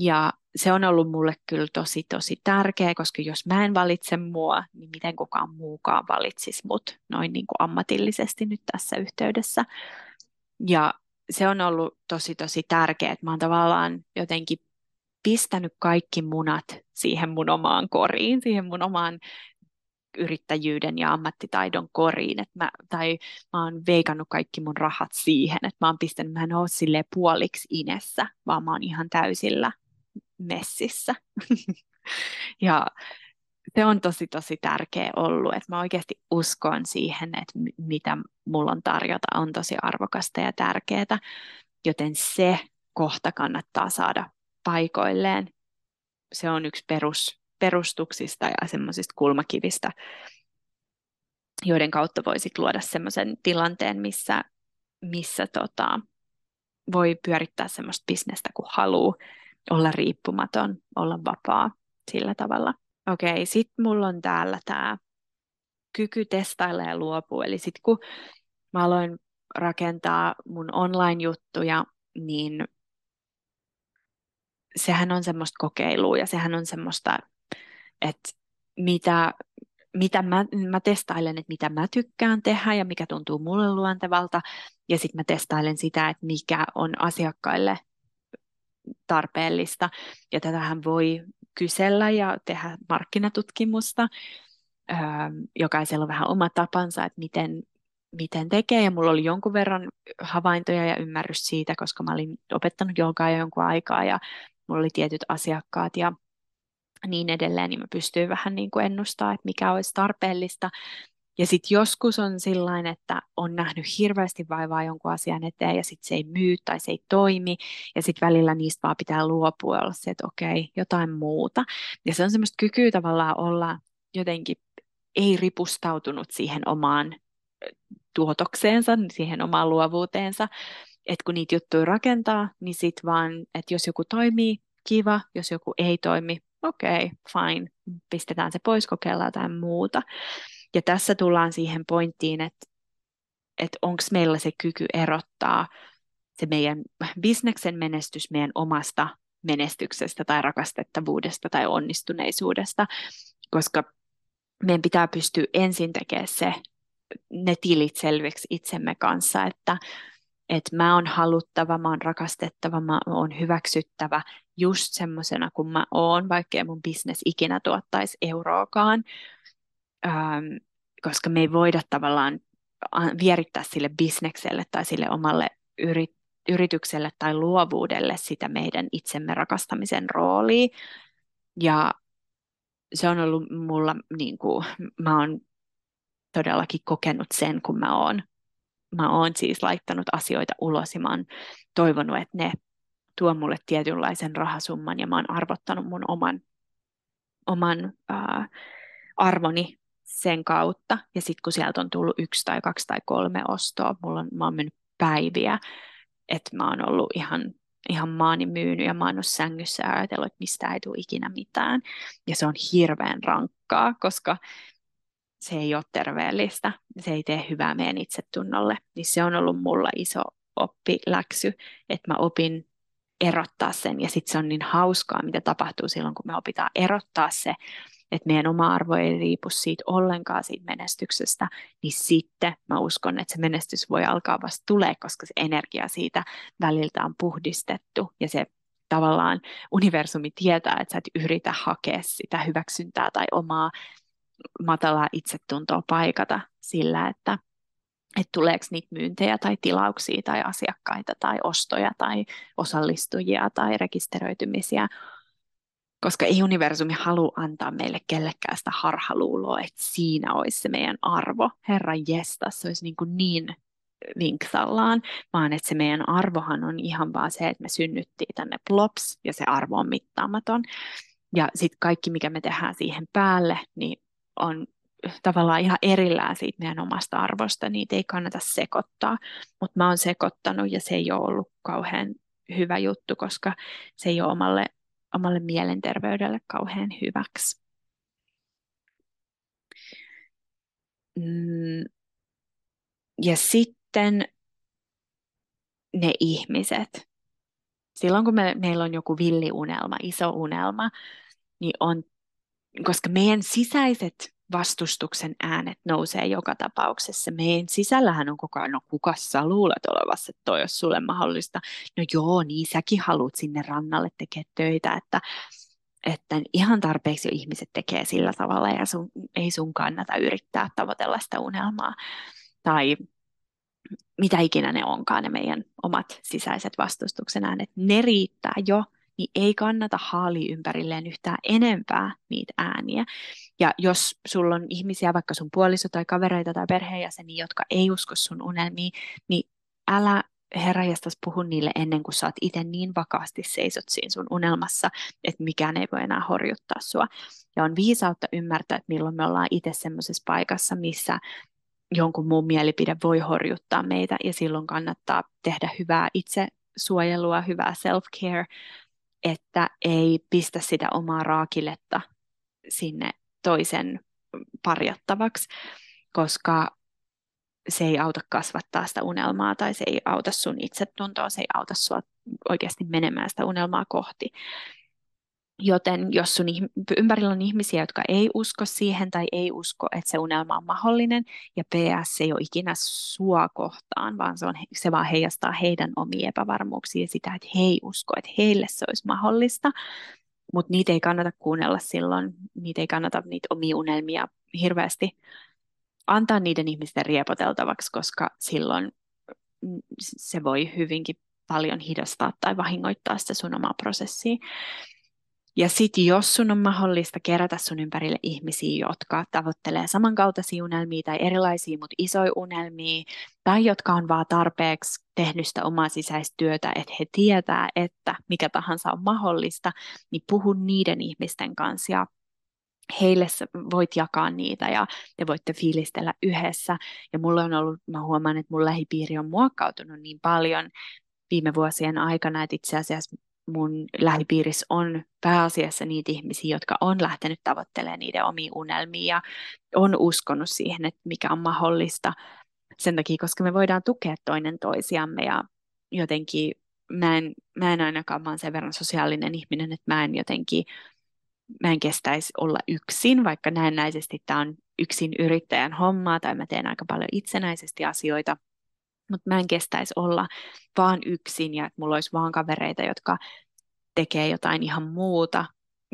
Speaker 1: Ja se on ollut mulle kyllä tosi, tosi tärkeä, koska jos mä en valitse mua, niin miten kukaan muukaan valitsisi mut noin niin kuin ammatillisesti nyt tässä yhteydessä. Ja se on ollut tosi tosi tärkeää, että mä oon tavallaan jotenkin pistänyt kaikki munat siihen mun omaan koriin, siihen mun omaan yrittäjyyden ja ammattitaidon koriin, että mä, tai mä oon veikannut kaikki mun rahat siihen, että mä oon pistänyt, mä en ole silleen puoliksi inessä, vaan mä oon ihan täysillä messissä. ja se on tosi tosi tärkeä ollut, että mä oikeasti uskon siihen, että mitä mulla on tarjota on tosi arvokasta ja tärkeää, joten se kohta kannattaa saada paikoilleen. Se on yksi perus, perustuksista ja semmoisista kulmakivistä, joiden kautta voisit luoda semmoisen tilanteen, missä, missä tota, voi pyörittää semmoista bisnestä, kun haluaa olla riippumaton, olla vapaa sillä tavalla. Okei, okay, sitten mulla on täällä tämä kyky testailla ja luopua. Eli sitten kun mä aloin rakentaa mun online-juttuja, niin sehän on semmoista kokeilua ja sehän on semmoista, että mitä, mitä mä, mä testailen, että mitä mä tykkään tehdä ja mikä tuntuu mulle luontevalta. Ja sitten mä testailen sitä, että mikä on asiakkaille tarpeellista. Ja tätähän voi kysellä ja tehdä markkinatutkimusta. Öö, jokaisella on vähän oma tapansa, että miten, miten tekee. Ja mulla oli jonkun verran havaintoja ja ymmärrys siitä, koska mä olin opettanut jolkaa jo jonkun aikaa ja mulla oli tietyt asiakkaat ja niin edelleen, niin mä pystyin vähän niin kuin ennustamaan, että mikä olisi tarpeellista. Ja sitten joskus on sillain, että on nähnyt hirveästi vaivaa jonkun asian eteen ja sitten se ei myy tai se ei toimi. Ja sitten välillä niistä vaan pitää luopua olla se, että okei, jotain muuta. Ja se on semmoista kykyä tavallaan olla jotenkin ei ripustautunut siihen omaan tuotokseensa, siihen omaan luovuuteensa. Että kun niitä juttuja rakentaa, niin sitten vaan, että jos joku toimii, kiva, jos joku ei toimi, okei, okay, fine, pistetään se pois, kokeillaan jotain muuta. Ja tässä tullaan siihen pointtiin, että, että onko meillä se kyky erottaa se meidän bisneksen menestys meidän omasta menestyksestä tai rakastettavuudesta tai onnistuneisuudesta, koska meidän pitää pystyä ensin tekemään se, ne tilit selviksi itsemme kanssa, että, että mä oon haluttava, mä oon rakastettava, mä oon hyväksyttävä just semmoisena kuin mä oon, vaikkei mun bisnes ikinä tuottaisi euroakaan, ähm, koska me ei voida tavallaan vierittää sille bisnekselle tai sille omalle yrit, yritykselle tai luovuudelle sitä meidän itsemme rakastamisen roolia. Ja se on ollut mulla, niin kuin, mä oon todellakin kokenut sen, kun mä oon, mä oon siis laittanut asioita ulos ja mä oon toivonut, että ne tuo mulle tietynlaisen rahasumman ja mä oon arvottanut mun oman, oman ää, arvoni sen kautta. Ja sitten kun sieltä on tullut yksi tai kaksi tai kolme ostoa, mulla on, mä oon mennyt päiviä, että mä oon ollut ihan, ihan maani myynyt ja mä oon ollut sängyssä ja ajatellut, että mistä ei tule ikinä mitään. Ja se on hirveän rankkaa, koska se ei ole terveellistä, se ei tee hyvää meidän itsetunnolle. Niin se on ollut mulla iso oppiläksy, että mä opin erottaa sen. Ja sitten se on niin hauskaa, mitä tapahtuu silloin, kun me opitaan erottaa se, että meidän oma arvo ei riipu siitä ollenkaan siitä menestyksestä, niin sitten mä uskon, että se menestys voi alkaa vasta tulee, koska se energia siitä väliltä on puhdistettu ja se tavallaan universumi tietää, että sä et yritä hakea sitä hyväksyntää tai omaa matalaa itsetuntoa paikata sillä, että että tuleeko niitä myyntejä tai tilauksia tai asiakkaita tai ostoja tai osallistujia tai rekisteröitymisiä, koska ei universumi halua antaa meille kellekään sitä harhaluuloa, että siinä olisi se meidän arvo. Herra jesta, se olisi niin, kuin niin vinksallaan, vaan että se meidän arvohan on ihan vaan se, että me synnyttiin tänne plops ja se arvo on mittaamaton. Ja sitten kaikki, mikä me tehdään siihen päälle, niin on tavallaan ihan erillään siitä meidän omasta arvosta, niitä ei kannata sekoittaa, mutta mä oon sekoittanut ja se ei ole ollut kauhean hyvä juttu, koska se ei ole omalle, omalle mielenterveydelle kauhean hyväksi. Mm. Ja sitten ne ihmiset. Silloin kun me, meillä on joku villiunelma, iso unelma, niin on, koska meidän sisäiset vastustuksen äänet nousee joka tapauksessa. Meidän sisällähän on koko ajan, no kuka sä luulet olevassa, että toi olisi sulle mahdollista. No joo, niin säkin haluat sinne rannalle tekemään töitä, että, että ihan tarpeeksi jo ihmiset tekee sillä tavalla ja sun, ei sun kannata yrittää tavoitella sitä unelmaa. Tai mitä ikinä ne onkaan, ne meidän omat sisäiset vastustuksen äänet, ne riittää jo, niin ei kannata haali ympärilleen yhtään enempää niitä ääniä. Ja jos sulla on ihmisiä, vaikka sun puoliso tai kavereita tai perheenjäseniä, jotka ei usko sun unelmiin, niin älä herranjestas puhu niille ennen kuin sä oot itse niin vakaasti seisot siinä sun unelmassa, että mikään ei voi enää horjuttaa sua. Ja on viisautta ymmärtää, että milloin me ollaan itse semmoisessa paikassa, missä jonkun muun mielipide voi horjuttaa meitä ja silloin kannattaa tehdä hyvää itsesuojelua, hyvää self-care, että ei pistä sitä omaa raakiletta sinne toisen parjattavaksi, koska se ei auta kasvattaa sitä unelmaa tai se ei auta sun itsetuntoa, se ei auta sua oikeasti menemään sitä unelmaa kohti. Joten jos sun ympärillä on ihmisiä, jotka ei usko siihen tai ei usko, että se unelma on mahdollinen, ja PS ei ole ikinä sua kohtaan, vaan se, on, se vaan heijastaa heidän omia epävarmuuksia ja sitä, että he ei usko, että heille se olisi mahdollista, mutta niitä ei kannata kuunnella silloin, niitä ei kannata niitä omia unelmia hirveästi antaa niiden ihmisten riepoteltavaksi, koska silloin se voi hyvinkin paljon hidastaa tai vahingoittaa sitä sun omaa prosessia. Ja sitten jos sun on mahdollista kerätä sun ympärille ihmisiä, jotka tavoittelee samankaltaisia unelmia tai erilaisia, mutta isoja unelmia, tai jotka on vaan tarpeeksi tehnyt sitä omaa sisäistä työtä, että he tietää, että mikä tahansa on mahdollista, niin puhu niiden ihmisten kanssa ja heille voit jakaa niitä ja te voitte fiilistellä yhdessä. Ja mulla on ollut, mä huomaan, että mun lähipiiri on muokkautunut niin paljon viime vuosien aikana, että itse asiassa mun lähipiirissä on pääasiassa niitä ihmisiä, jotka on lähtenyt tavoittelemaan niiden omia unelmia ja on uskonut siihen, että mikä on mahdollista. Sen takia, koska me voidaan tukea toinen toisiamme ja jotenkin mä en, mä en ainakaan, mä sen verran sosiaalinen ihminen, että mä en jotenkin, mä en kestäisi olla yksin, vaikka näennäisesti tämä on yksin yrittäjän hommaa tai mä teen aika paljon itsenäisesti asioita, mutta mä en kestäisi olla vaan yksin ja että mulla olisi vaan kavereita, jotka tekee jotain ihan muuta,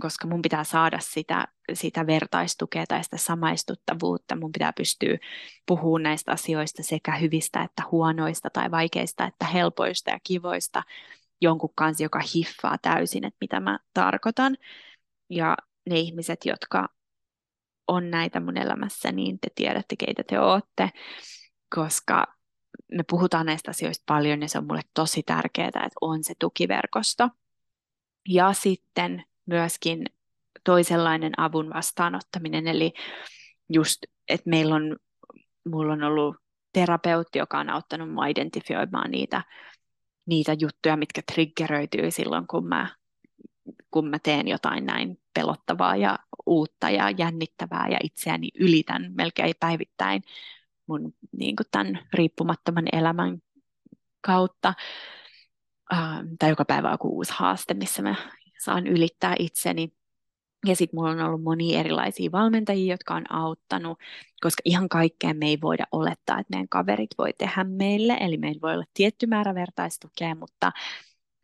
Speaker 1: koska mun pitää saada sitä, sitä vertaistukea tai sitä samaistuttavuutta. Mun pitää pystyä puhumaan näistä asioista sekä hyvistä että huonoista tai vaikeista että helpoista ja kivoista jonkun kanssa, joka hiffaa täysin, että mitä mä tarkoitan. Ja ne ihmiset, jotka on näitä mun elämässä, niin te tiedätte, keitä te ootte, koska me puhutaan näistä asioista paljon ja se on mulle tosi tärkeää, että on se tukiverkosto. Ja sitten myöskin toisenlainen avun vastaanottaminen, eli just, että meillä on, mulla on ollut terapeutti, joka on auttanut mua identifioimaan niitä, niitä juttuja, mitkä triggeröityy silloin, kun mä, kun mä teen jotain näin pelottavaa ja uutta ja jännittävää ja itseäni ylitän melkein päivittäin mun niin kuin tämän riippumattoman elämän kautta. Ähm, tai joka päivä on uusi haaste, missä mä saan ylittää itseni. Ja sitten mulla on ollut monia erilaisia valmentajia, jotka on auttanut, koska ihan kaikkea me ei voida olettaa, että meidän kaverit voi tehdä meille. Eli meillä voi olla tietty määrä vertaistukea, mutta,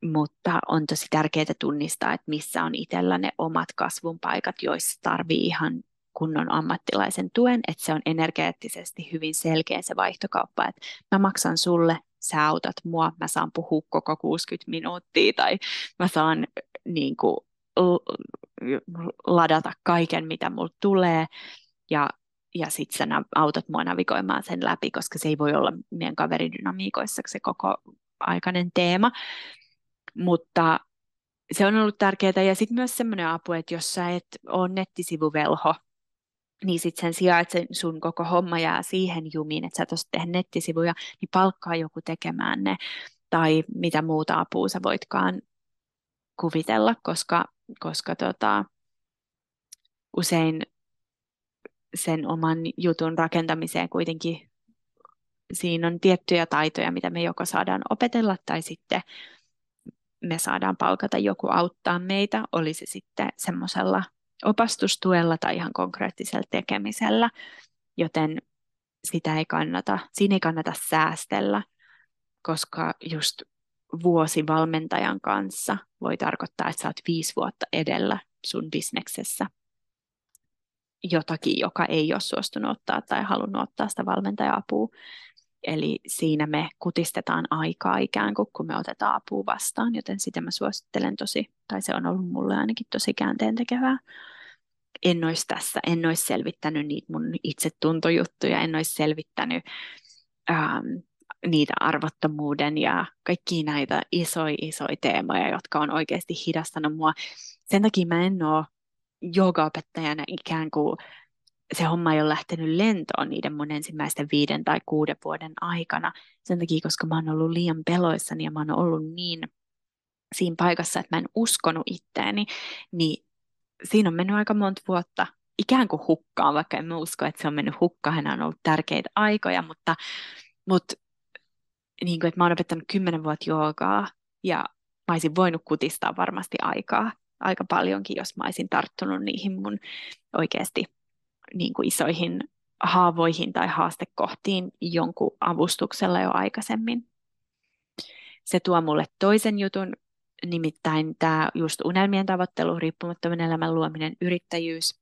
Speaker 1: mutta on tosi tärkeää tunnistaa, että missä on itsellä ne omat kasvun paikat, joissa tarvii ihan kunnon ammattilaisen tuen, että se on energeettisesti hyvin selkeä se vaihtokauppa, että mä maksan sulle, sä autat mua, mä saan puhua koko 60 minuuttia tai mä saan niin kuin, ladata kaiken, mitä mulle tulee ja, ja sitten sä autat mua navigoimaan sen läpi, koska se ei voi olla meidän kaveridynamiikoissa se koko aikainen teema. Mutta se on ollut tärkeää ja sitten myös semmoinen apu, että jos sä et ole nettisivuvelho, niin sitten sen sijaan, että sun koko homma jää siihen jumiin, että sä et tehdä nettisivuja, niin palkkaa joku tekemään ne, tai mitä muuta apua sä voitkaan kuvitella, koska, koska tota, usein sen oman jutun rakentamiseen kuitenkin siinä on tiettyjä taitoja, mitä me joko saadaan opetella tai sitten me saadaan palkata joku auttaa meitä, oli se sitten semmoisella opastustuella tai ihan konkreettisella tekemisellä, joten sitä ei kannata, siinä ei kannata säästellä, koska just vuosi valmentajan kanssa voi tarkoittaa, että sä oot viisi vuotta edellä sun bisneksessä jotakin, joka ei ole suostunut ottaa tai halunnut ottaa sitä valmentaja-apua. Eli siinä me kutistetaan aikaa ikään kuin, kun me otetaan apua vastaan, joten sitä mä suosittelen tosi, tai se on ollut mulle ainakin tosi käänteen tekevää. En olisi tässä, en olisi selvittänyt niitä mun itsetuntojuttuja, en olisi selvittänyt ähm, niitä arvottomuuden ja kaikki näitä isoja, isoja teemoja, jotka on oikeasti hidastanut mua. Sen takia mä en ole joogaopettajana ikään kuin se homma ei ole lähtenyt lentoon niiden mun ensimmäisten viiden tai kuuden vuoden aikana. Sen takia, koska mä oon ollut liian peloissani ja mä oon ollut niin siinä paikassa, että mä en uskonut itteeni, niin siinä on mennyt aika monta vuotta ikään kuin hukkaan, vaikka en usko, että se on mennyt hukkaan, hän on ollut tärkeitä aikoja, mutta, mutta niin kuin, että mä oon opettanut kymmenen vuotta joogaa ja mä olisin voinut kutistaa varmasti aikaa aika paljonkin, jos mä olisin tarttunut niihin mun oikeasti niin kuin isoihin haavoihin tai haastekohtiin jonkun avustuksella jo aikaisemmin. Se tuo mulle toisen jutun, nimittäin tämä just unelmien tavoittelu, riippumattoman elämän luominen, yrittäjyys.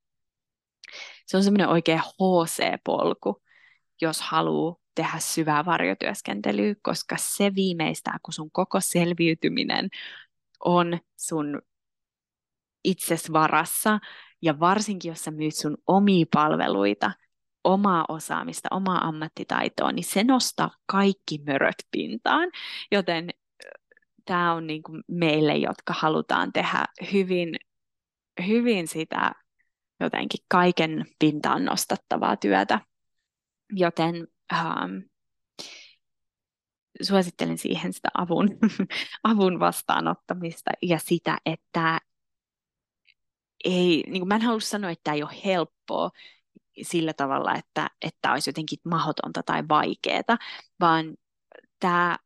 Speaker 1: Se on semmoinen oikea HC-polku, jos haluaa tehdä syvää varjotyöskentelyä, koska se viimeistää, kun sun koko selviytyminen on sun itses varassa, ja varsinkin jos sä myyt sun omia palveluita, omaa osaamista, omaa ammattitaitoa, niin se nostaa kaikki möröt pintaan. Joten tämä on niin kuin meille, jotka halutaan tehdä hyvin, hyvin sitä jotenkin kaiken pintaan nostattavaa työtä. Joten ähm, suosittelen siihen sitä avun, avun vastaanottamista ja sitä, että ei, niin kuin mä en halua sanoa, että tämä ei ole helppoa sillä tavalla, että, että olisi jotenkin mahdotonta tai vaikeaa, vaan tämä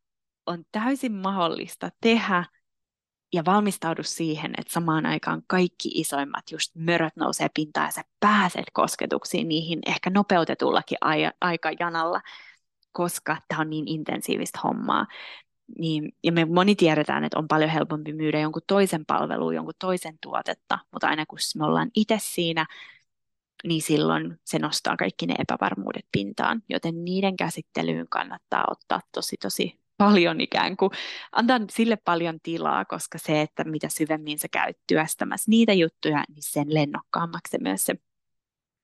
Speaker 1: on täysin mahdollista tehdä ja valmistaudu siihen, että samaan aikaan kaikki isoimmat just möröt nousee pintaan ja sä pääset kosketuksiin niihin ehkä nopeutetullakin aikajanalla, koska tämä on niin intensiivistä hommaa. Niin, ja me moni tiedetään, että on paljon helpompi myydä jonkun toisen palvelua, jonkun toisen tuotetta, mutta aina kun me ollaan itse siinä, niin silloin se nostaa kaikki ne epävarmuudet pintaan, joten niiden käsittelyyn kannattaa ottaa tosi tosi paljon ikään kuin, antaa sille paljon tilaa, koska se, että mitä syvemmin sä käyt työstämässä niitä juttuja, niin sen lennokkaammaksi se myös se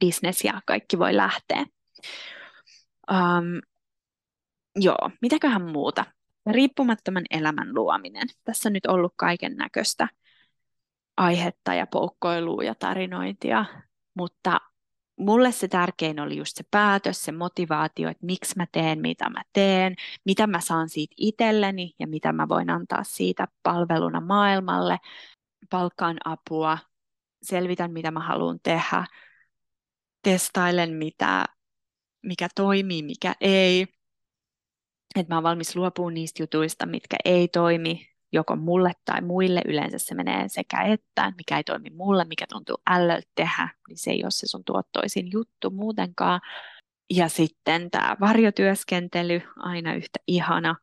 Speaker 1: business ja kaikki voi lähteä. Um, joo, mitäköhän muuta? Riippumattoman elämän luominen. Tässä on nyt ollut kaiken näköistä aihetta ja poukkoilua ja tarinointia, mutta mulle se tärkein oli just se päätös, se motivaatio, että miksi mä teen, mitä mä teen, mitä mä saan siitä itselleni ja mitä mä voin antaa siitä palveluna maailmalle. Palkkaan apua, selvitän mitä mä haluan tehdä, testailen mitä, mikä toimii, mikä ei. Että mä oon valmis luopumaan niistä jutuista, mitkä ei toimi, joko mulle tai muille. Yleensä se menee sekä että, mikä ei toimi mulle, mikä tuntuu ällöltä tehdä, niin se ei ole se sun tuottoisin juttu muutenkaan. Ja sitten tämä varjotyöskentely, aina yhtä ihana,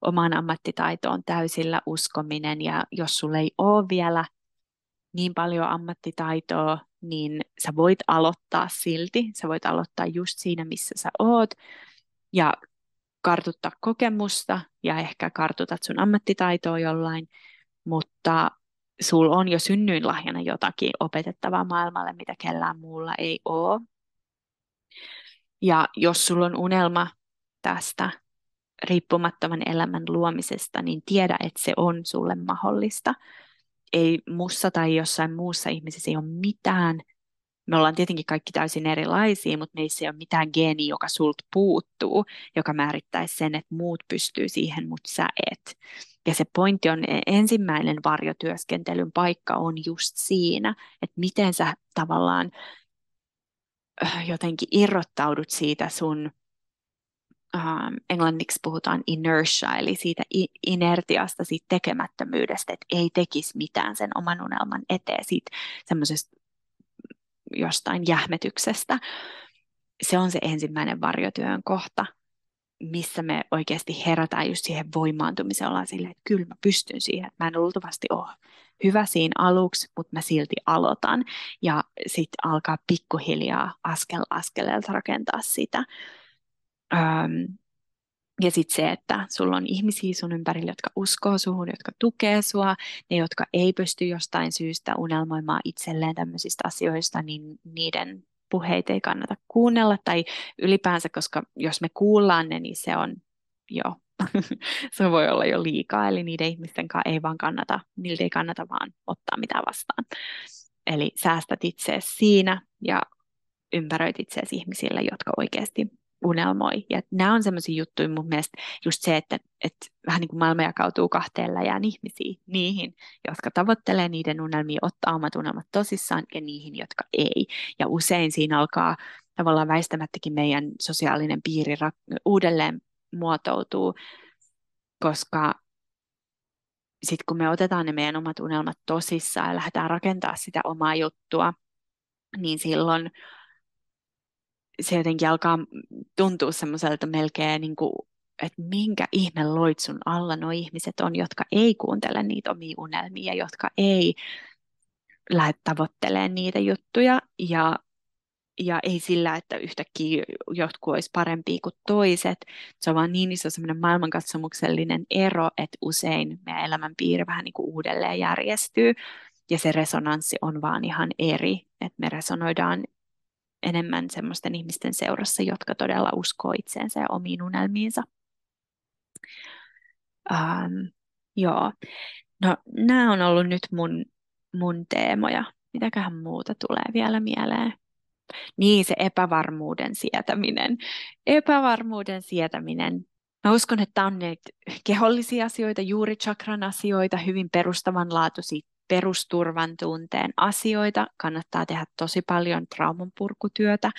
Speaker 1: omaan ammattitaitoon täysillä uskominen. Ja jos sulle ei ole vielä niin paljon ammattitaitoa, niin sä voit aloittaa silti. Sä voit aloittaa just siinä, missä sä oot. Ja kartuttaa kokemusta ja ehkä kartutat sun ammattitaitoa jollain, mutta sul on jo synnyinlahjana jotakin opetettavaa maailmalle, mitä kellään muulla ei ole. Ja jos sulla on unelma tästä riippumattoman elämän luomisesta, niin tiedä, että se on sulle mahdollista. Ei mussa tai jossain muussa ihmisessä ei ole mitään me ollaan tietenkin kaikki täysin erilaisia, mutta meissä ei ole mitään geeniä, joka sulta puuttuu, joka määrittäisi sen, että muut pystyy siihen, mutta sä et. Ja se pointti on, e, ensimmäinen varjotyöskentelyn paikka on just siinä, että miten sä tavallaan äh, jotenkin irrottaudut siitä sun um, englanniksi puhutaan inertia, eli siitä inertiasta, siitä tekemättömyydestä, että ei tekisi mitään sen oman unelman eteen, siitä semmoisesta jostain jähmetyksestä. Se on se ensimmäinen varjotyön kohta, missä me oikeasti herätään just siihen voimaantumiseen. Ollaan silleen, että kyllä mä pystyn siihen. Mä en luultavasti ole hyvä siinä aluksi, mutta mä silti aloitan. Ja sitten alkaa pikkuhiljaa askel askeleelta rakentaa sitä. Öm, ja sitten se, että sulla on ihmisiä sun ympärillä, jotka uskoo suhun, jotka tukee sua, ne, jotka ei pysty jostain syystä unelmoimaan itselleen tämmöisistä asioista, niin niiden puheita ei kannata kuunnella. Tai ylipäänsä, koska jos me kuullaan ne, niin se on jo, se voi olla jo liikaa. Eli niiden ihmisten kanssa ei vaan kannata, niiltä ei kannata vaan ottaa mitään vastaan. Eli säästät itseäsi siinä ja ympäröit itseäsi ihmisille, jotka oikeasti unelmoi. Ja nämä on sellaisia juttuja mun mielestä just se, että, että vähän niin kuin maailma jakautuu kahteen läjään ihmisiä, niihin, jotka tavoittelee niiden unelmia, ottaa omat unelmat tosissaan ja niihin, jotka ei. Ja usein siinä alkaa tavallaan väistämättäkin meidän sosiaalinen piiri uudelleen muotoutuu, koska sitten kun me otetaan ne meidän omat unelmat tosissaan ja lähdetään rakentamaan sitä omaa juttua, niin silloin se jotenkin alkaa tuntua semmoiselta melkein, niin kuin, että minkä ihme loitsun alla nuo ihmiset on, jotka ei kuuntele niitä omia unelmia, jotka ei lähde tavoittelemaan niitä juttuja ja, ja ei sillä, että yhtäkkiä jotkut olisi parempia kuin toiset. Se on vaan niin iso semmoinen maailmankatsomuksellinen ero, että usein meidän elämänpiiri vähän niin kuin uudelleen järjestyy ja se resonanssi on vaan ihan eri, että me resonoidaan enemmän semmoisten ihmisten seurassa, jotka todella uskoo itseensä ja omiin unelmiinsa. Ähm, joo. No, nämä on ollut nyt mun, mun teemoja. Mitäköhän muuta tulee vielä mieleen? Niin, se epävarmuuden sietäminen. Epävarmuuden sietäminen. Mä uskon, että on ne kehollisia asioita, juuri chakran asioita, hyvin perustavanlaatuisia perusturvan tunteen asioita. Kannattaa tehdä tosi paljon traumanpurkutyötä,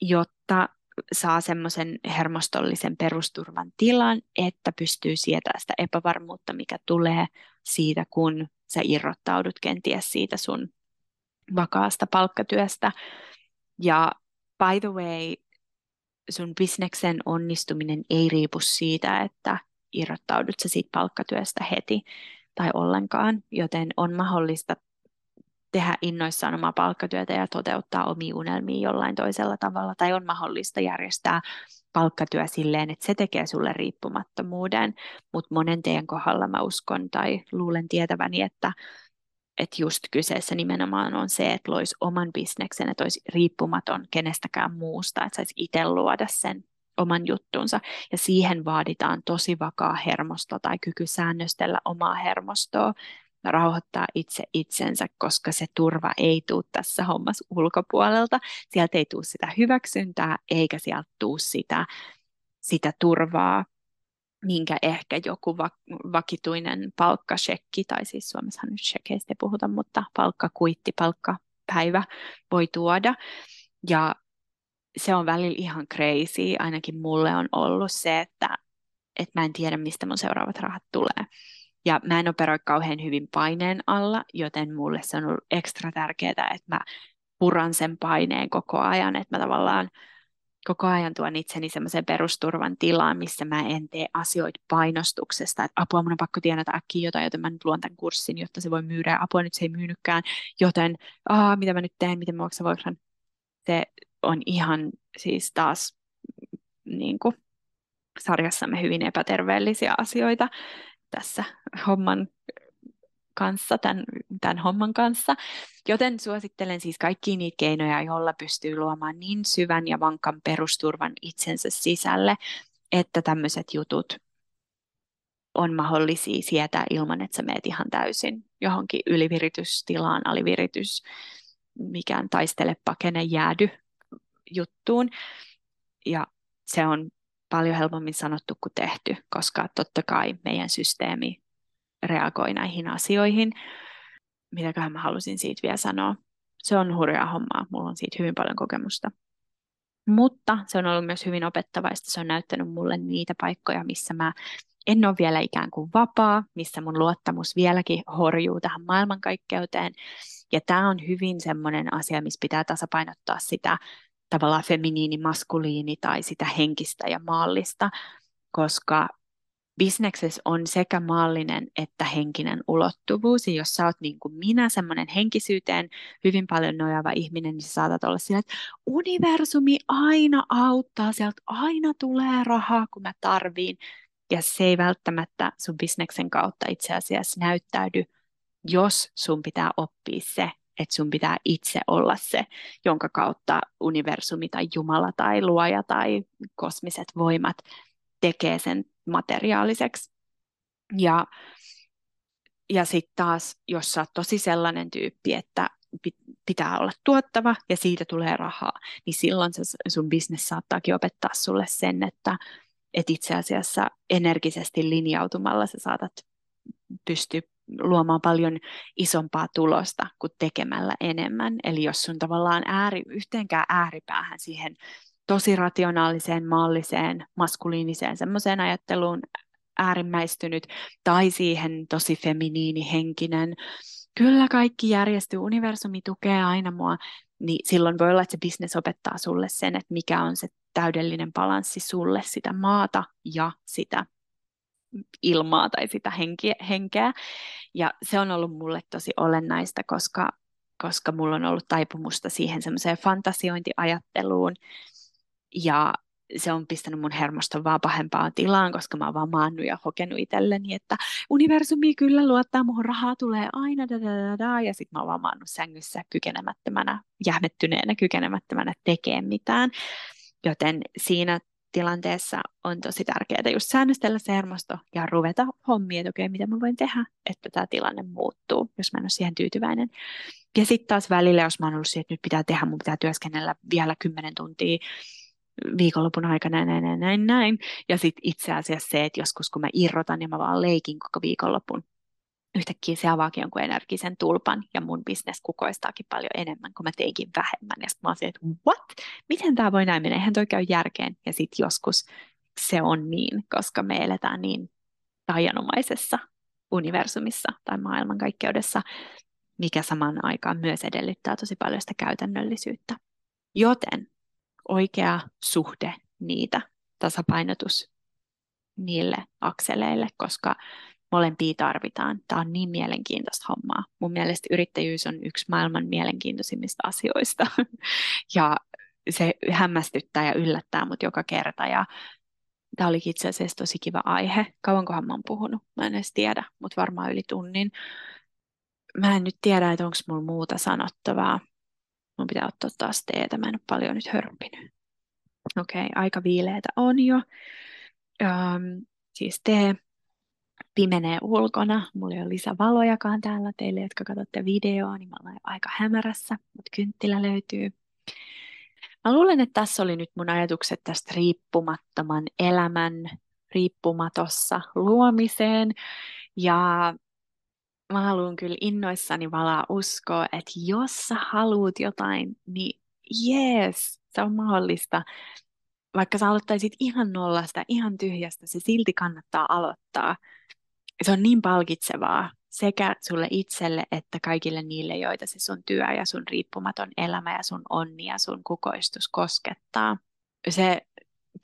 Speaker 1: jotta saa semmoisen hermostollisen perusturvan tilan, että pystyy sietämään sitä epävarmuutta, mikä tulee siitä, kun sä irrottaudut kenties siitä sun vakaasta palkkatyöstä. Ja by the way, sun bisneksen onnistuminen ei riipu siitä, että irrottaudut sä siitä palkkatyöstä heti, tai ollenkaan, joten on mahdollista tehdä innoissaan omaa palkkatyötä ja toteuttaa omia unelmia jollain toisella tavalla, tai on mahdollista järjestää palkkatyö silleen, että se tekee sulle riippumattomuuden, mutta monen teidän kohdalla mä uskon tai luulen tietäväni, että että just kyseessä nimenomaan on se, että loisi oman bisneksen, että olisi riippumaton kenestäkään muusta, että saisi itse luoda sen oman juttunsa. Ja siihen vaaditaan tosi vakaa hermosto tai kyky säännöstellä omaa hermostoa rauhoittaa itse itsensä, koska se turva ei tule tässä hommassa ulkopuolelta. Sieltä ei tule sitä hyväksyntää, eikä sieltä tule sitä, sitä turvaa, minkä ehkä joku va- vakituinen palkkasekki, tai siis Suomessahan nyt shekeistä ei puhuta, mutta palkkakuitti, palkkapäivä voi tuoda. Ja se on välillä ihan crazy, ainakin mulle on ollut se, että, että mä en tiedä, mistä mun seuraavat rahat tulee. Ja mä en operoi kauhean hyvin paineen alla, joten mulle se on ollut ekstra tärkeää, että mä puran sen paineen koko ajan, että mä tavallaan koko ajan tuon itseni semmoiseen perusturvan tilaan, missä mä en tee asioita painostuksesta, että apua mun on pakko tienata äkkiä jotain, joten mä nyt luon tämän kurssin, jotta se voi myydä, ja apua nyt se ei myynytkään, joten Aa, mitä mä nyt teen, miten mä vuokran. Se on ihan siis taas niin kuin, sarjassamme hyvin epäterveellisiä asioita tässä homman kanssa, tämän, tämän homman kanssa. Joten suosittelen siis kaikkia niitä keinoja, joilla pystyy luomaan niin syvän ja vankan perusturvan itsensä sisälle, että tämmöiset jutut on mahdollisia sietää ilman, että sä meet ihan täysin johonkin yliviritystilaan, aliviritys, mikään taistele, pakene, jäädy juttuun. Ja se on paljon helpommin sanottu kuin tehty, koska totta kai meidän systeemi reagoi näihin asioihin. Mitäköhän mä halusin siitä vielä sanoa? Se on hurjaa hommaa, mulla on siitä hyvin paljon kokemusta. Mutta se on ollut myös hyvin opettavaista. Se on näyttänyt mulle niitä paikkoja, missä mä en ole vielä ikään kuin vapaa, missä mun luottamus vieläkin horjuu tähän maailmankaikkeuteen. Ja tämä on hyvin semmoinen asia, missä pitää tasapainottaa sitä tavallaan feminiini, maskuliini tai sitä henkistä ja maallista, koska bisneksessä on sekä maallinen että henkinen ulottuvuus. Ja jos sä oot niin kuin minä, semmoinen henkisyyteen hyvin paljon nojaava ihminen, niin sä saatat olla sillä, että universumi aina auttaa, sieltä aina tulee rahaa, kun mä tarviin. Ja se ei välttämättä sun bisneksen kautta itse asiassa näyttäydy, jos sun pitää oppia se, että sun pitää itse olla se, jonka kautta universumi tai Jumala tai luoja tai kosmiset voimat tekee sen materiaaliseksi. Ja, ja sitten taas, jos sä oot tosi sellainen tyyppi, että pitää olla tuottava ja siitä tulee rahaa, niin silloin se sun business saattaakin opettaa sulle sen, että et itse asiassa energisesti linjautumalla sä saatat pystyä luomaan paljon isompaa tulosta kuin tekemällä enemmän. Eli jos sun tavallaan ääri, yhteenkään ääripäähän siihen tosi rationaaliseen, maalliseen, maskuliiniseen semmoiseen ajatteluun äärimmäistynyt tai siihen tosi feminiinihenkinen. Kyllä kaikki järjestyy, universumi tukee aina mua, niin silloin voi olla, että se business opettaa sulle sen, että mikä on se täydellinen balanssi sulle sitä maata ja sitä ilmaa tai sitä henkeä, henkeä. Ja se on ollut mulle tosi olennaista, koska, koska mulla on ollut taipumusta siihen semmoiseen fantasiointiajatteluun, ja se on pistänyt mun hermoston vaan pahempaan tilaan, koska mä oon vaan maannut ja hokenut itselleni, että universumi kyllä luottaa, muhun rahaa tulee aina, da, da, da, da. ja sitten mä oon vaan maannut sängyssä kykenemättömänä, jähmettyneenä kykenemättömänä tekemään mitään. Joten siinä tilanteessa on tosi tärkeää just säännöstellä se hermosto ja ruveta hommia, että okay, mitä mä voin tehdä, että tämä tilanne muuttuu, jos mä en ole siihen tyytyväinen. Ja sitten taas välillä, jos mä oon ollut siihen, että nyt pitää tehdä, mun pitää työskennellä vielä kymmenen tuntia viikonlopun aikana näin, näin, näin, näin. Ja sitten itse asiassa se, että joskus kun mä irrotan ja mä vaan leikin koko viikonlopun, yhtäkkiä se avaakin jonkun energisen tulpan ja mun bisnes kukoistaakin paljon enemmän, kun mä teinkin vähemmän. Ja mä oon että what? Miten tämä voi näin mennä? Eihän toi käy järkeen. Ja sitten joskus se on niin, koska me eletään niin tajanomaisessa universumissa tai maailmankaikkeudessa, mikä samaan aikaan myös edellyttää tosi paljon sitä käytännöllisyyttä. Joten oikea suhde niitä, tasapainotus niille akseleille, koska molempia tarvitaan. Tämä on niin mielenkiintoista hommaa. Mun mielestä yrittäjyys on yksi maailman mielenkiintoisimmista asioista. ja se hämmästyttää ja yllättää mut joka kerta. Ja tämä oli itse asiassa tosi kiva aihe. Kauankohan mä oon puhunut? Mä en edes tiedä, mutta varmaan yli tunnin. Mä en nyt tiedä, että onko mulla muuta sanottavaa. Mun pitää ottaa taas teetä, mä en ole paljon nyt hörppinyt. Okei, okay, aika viileitä on jo. Um, siis tee pimenee ulkona. Mulla ei ole lisävalojakaan täällä teille, jotka katsotte videoa, niin mä olen aika hämärässä, mutta kynttilä löytyy. Mä luulen, että tässä oli nyt mun ajatukset tästä riippumattoman elämän riippumatossa luomiseen. Ja mä haluan kyllä innoissani valaa uskoa, että jos sä haluat jotain, niin jees, se on mahdollista. Vaikka sä aloittaisit ihan nollasta, ihan tyhjästä, se silti kannattaa aloittaa. Se on niin palkitsevaa sekä sulle itselle että kaikille niille, joita se sun työ ja sun riippumaton elämä ja sun onni ja sun kukoistus koskettaa. Se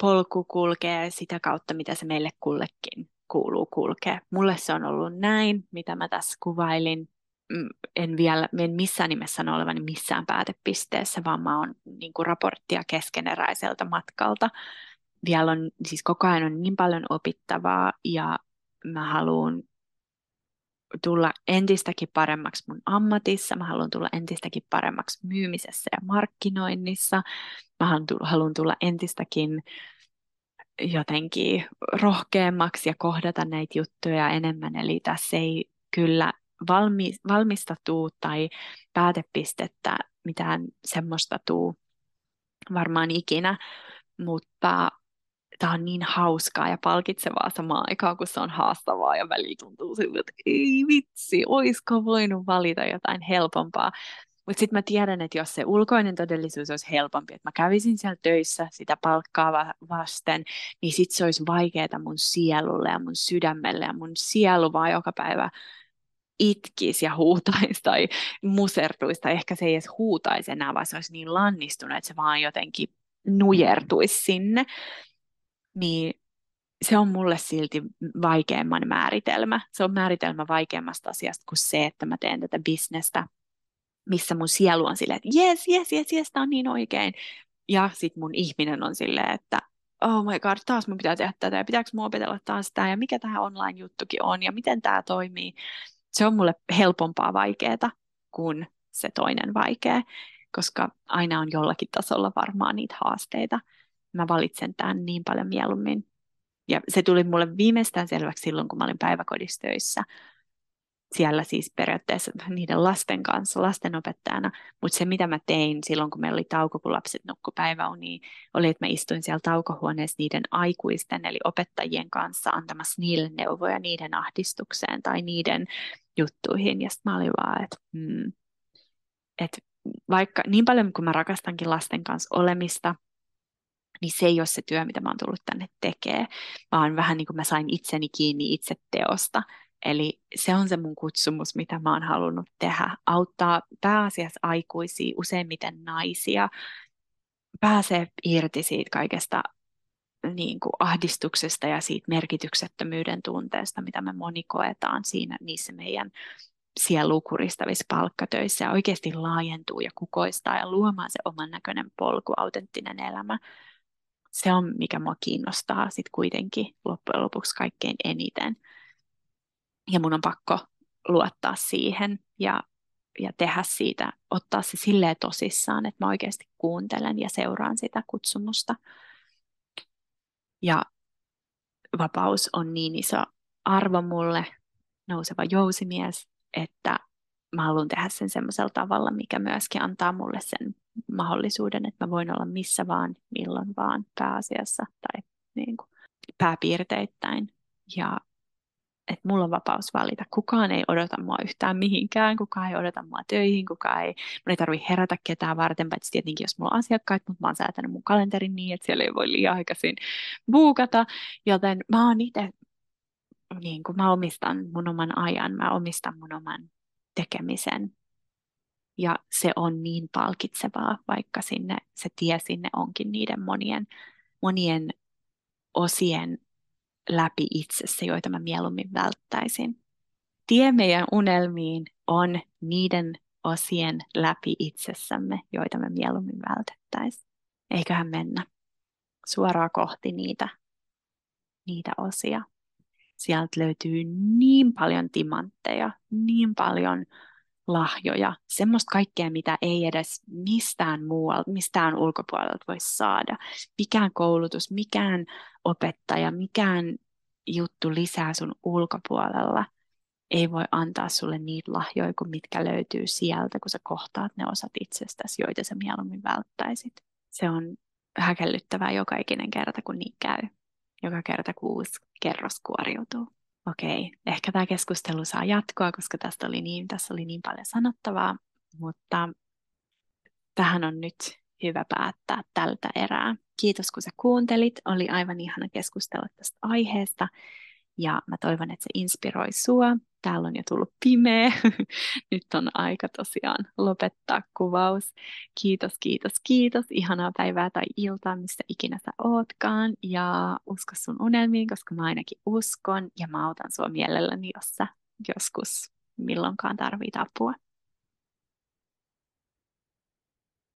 Speaker 1: polku kulkee sitä kautta, mitä se meille kullekin kuuluu kulkea. Mulle se on ollut näin, mitä mä tässä kuvailin. Mm, en vielä, en missään nimessä sano olevani missään päätepisteessä, vaan mä oon niin kuin raporttia keskeneräiseltä matkalta. Vielä on, siis koko ajan on niin paljon opittavaa ja mä haluan tulla entistäkin paremmaksi mun ammatissa, mä haluan tulla entistäkin paremmaksi myymisessä ja markkinoinnissa, mä haluan tulla entistäkin jotenkin rohkeammaksi ja kohdata näitä juttuja enemmän. Eli tässä ei kyllä valmi, valmista tuu tai päätepistettä mitään semmoista tuu varmaan ikinä, mutta tämä on niin hauskaa ja palkitsevaa samaan aikaan, kun se on haastavaa ja väliin tuntuu siltä, että ei vitsi, oisko voinut valita jotain helpompaa. Mutta sitten mä tiedän, että jos se ulkoinen todellisuus olisi helpompi, että mä kävisin siellä töissä sitä palkkaa vasten, niin sitten se olisi vaikeaa mun sielulle ja mun sydämelle ja mun sielu vaan joka päivä itkisi ja huutaisi tai musertuisi, tai ehkä se ei edes huutaisi enää, vaan se olisi niin lannistunut, että se vaan jotenkin nujertuisi sinne, niin se on mulle silti vaikeamman määritelmä. Se on määritelmä vaikeammasta asiasta kuin se, että mä teen tätä bisnestä, missä mun sielu on silleen, että jes, jes, jes, jes, on niin oikein. Ja sitten mun ihminen on silleen, että oh my god, taas mun pitää tehdä tätä ja pitääkö mun opetella taas tämä ja mikä tämä online-juttukin on ja miten tämä toimii. Se on mulle helpompaa vaikeaa kuin se toinen vaikea, koska aina on jollakin tasolla varmaan niitä haasteita. Mä valitsen tämän niin paljon mieluummin. Ja se tuli mulle viimeistään selväksi silloin, kun mä olin päiväkodissa töissä. Siellä siis periaatteessa niiden lasten kanssa, lastenopettajana, mutta se mitä mä tein silloin, kun meillä oli tauko, kun lapset nukku päiväuniin, oli, että mä istuin siellä taukohuoneessa niiden aikuisten, eli opettajien kanssa antamassa niille neuvoja niiden ahdistukseen tai niiden juttuihin, ja sitten mä olin vaan, että hmm, et vaikka niin paljon kuin mä rakastankin lasten kanssa olemista, niin se ei ole se työ, mitä mä oon tullut tänne tekemään, vaan vähän niin kuin mä sain itseni kiinni itse teosta, Eli se on se mun kutsumus, mitä mä oon halunnut tehdä. Auttaa pääasiassa aikuisia, useimmiten naisia, pääsee irti siitä kaikesta niin kuin ahdistuksesta ja siitä merkityksettömyyden tunteesta, mitä me moni koetaan siinä niissä meidän sielukuristavissa palkkatöissä ja oikeasti laajentuu ja kukoistaa ja luomaan se oman näköinen polku, autenttinen elämä. Se on, mikä mua kiinnostaa sitten kuitenkin loppujen lopuksi kaikkein eniten ja mun on pakko luottaa siihen ja, ja tehdä siitä, ottaa se silleen tosissaan, että mä oikeasti kuuntelen ja seuraan sitä kutsumusta. Ja vapaus on niin iso arvo mulle, nouseva jousimies, että mä haluan tehdä sen semmoisella tavalla, mikä myöskin antaa mulle sen mahdollisuuden, että mä voin olla missä vaan, milloin vaan pääasiassa tai niin kuin pääpiirteittäin. Ja että mulla on vapaus valita. Kukaan ei odota mua yhtään mihinkään, kukaan ei odota mua töihin, kukaan ei, mun ei tarvitse herätä ketään varten, paitsi tietenkin jos mulla on asiakkaat, mutta mä oon säätänyt mun kalenterin niin, että siellä ei voi liian aikaisin buukata, joten mä oon itse, niin kuin mä omistan mun oman ajan, mä omistan mun oman tekemisen, ja se on niin palkitsevaa, vaikka sinne, se tie sinne onkin niiden monien, monien osien läpi itsessä, joita mä mieluummin välttäisin. Tie meidän unelmiin on niiden osien läpi itsessämme, joita me mieluummin vältettäisiin. Eiköhän mennä suoraan kohti niitä, niitä osia. Sieltä löytyy niin paljon timantteja, niin paljon lahjoja, semmoista kaikkea, mitä ei edes mistään muualta, mistään ulkopuolelta voi saada. Mikään koulutus, mikään opettaja, mikään juttu lisää sun ulkopuolella ei voi antaa sulle niitä lahjoja kuin mitkä löytyy sieltä, kun sä kohtaat ne osat itsestäsi, joita sä mieluummin välttäisit. Se on häkellyttävää joka ikinen kerta, kun niin käy. Joka kerta, kun uusi kerros kuoriutuu okei, ehkä tämä keskustelu saa jatkoa, koska tästä oli niin, tässä oli niin paljon sanottavaa, mutta tähän on nyt hyvä päättää tältä erää. Kiitos kun sä kuuntelit, oli aivan ihana keskustella tästä aiheesta ja mä toivon, että se inspiroi sua. Täällä on jo tullut pimeä. Nyt on aika tosiaan lopettaa kuvaus. Kiitos, kiitos, kiitos. Ihanaa päivää tai iltaa, missä ikinä sä ootkaan. Ja usko sun unelmiin, koska mä ainakin uskon. Ja mä autan sua mielelläni, jos sä joskus milloinkaan tarvit apua.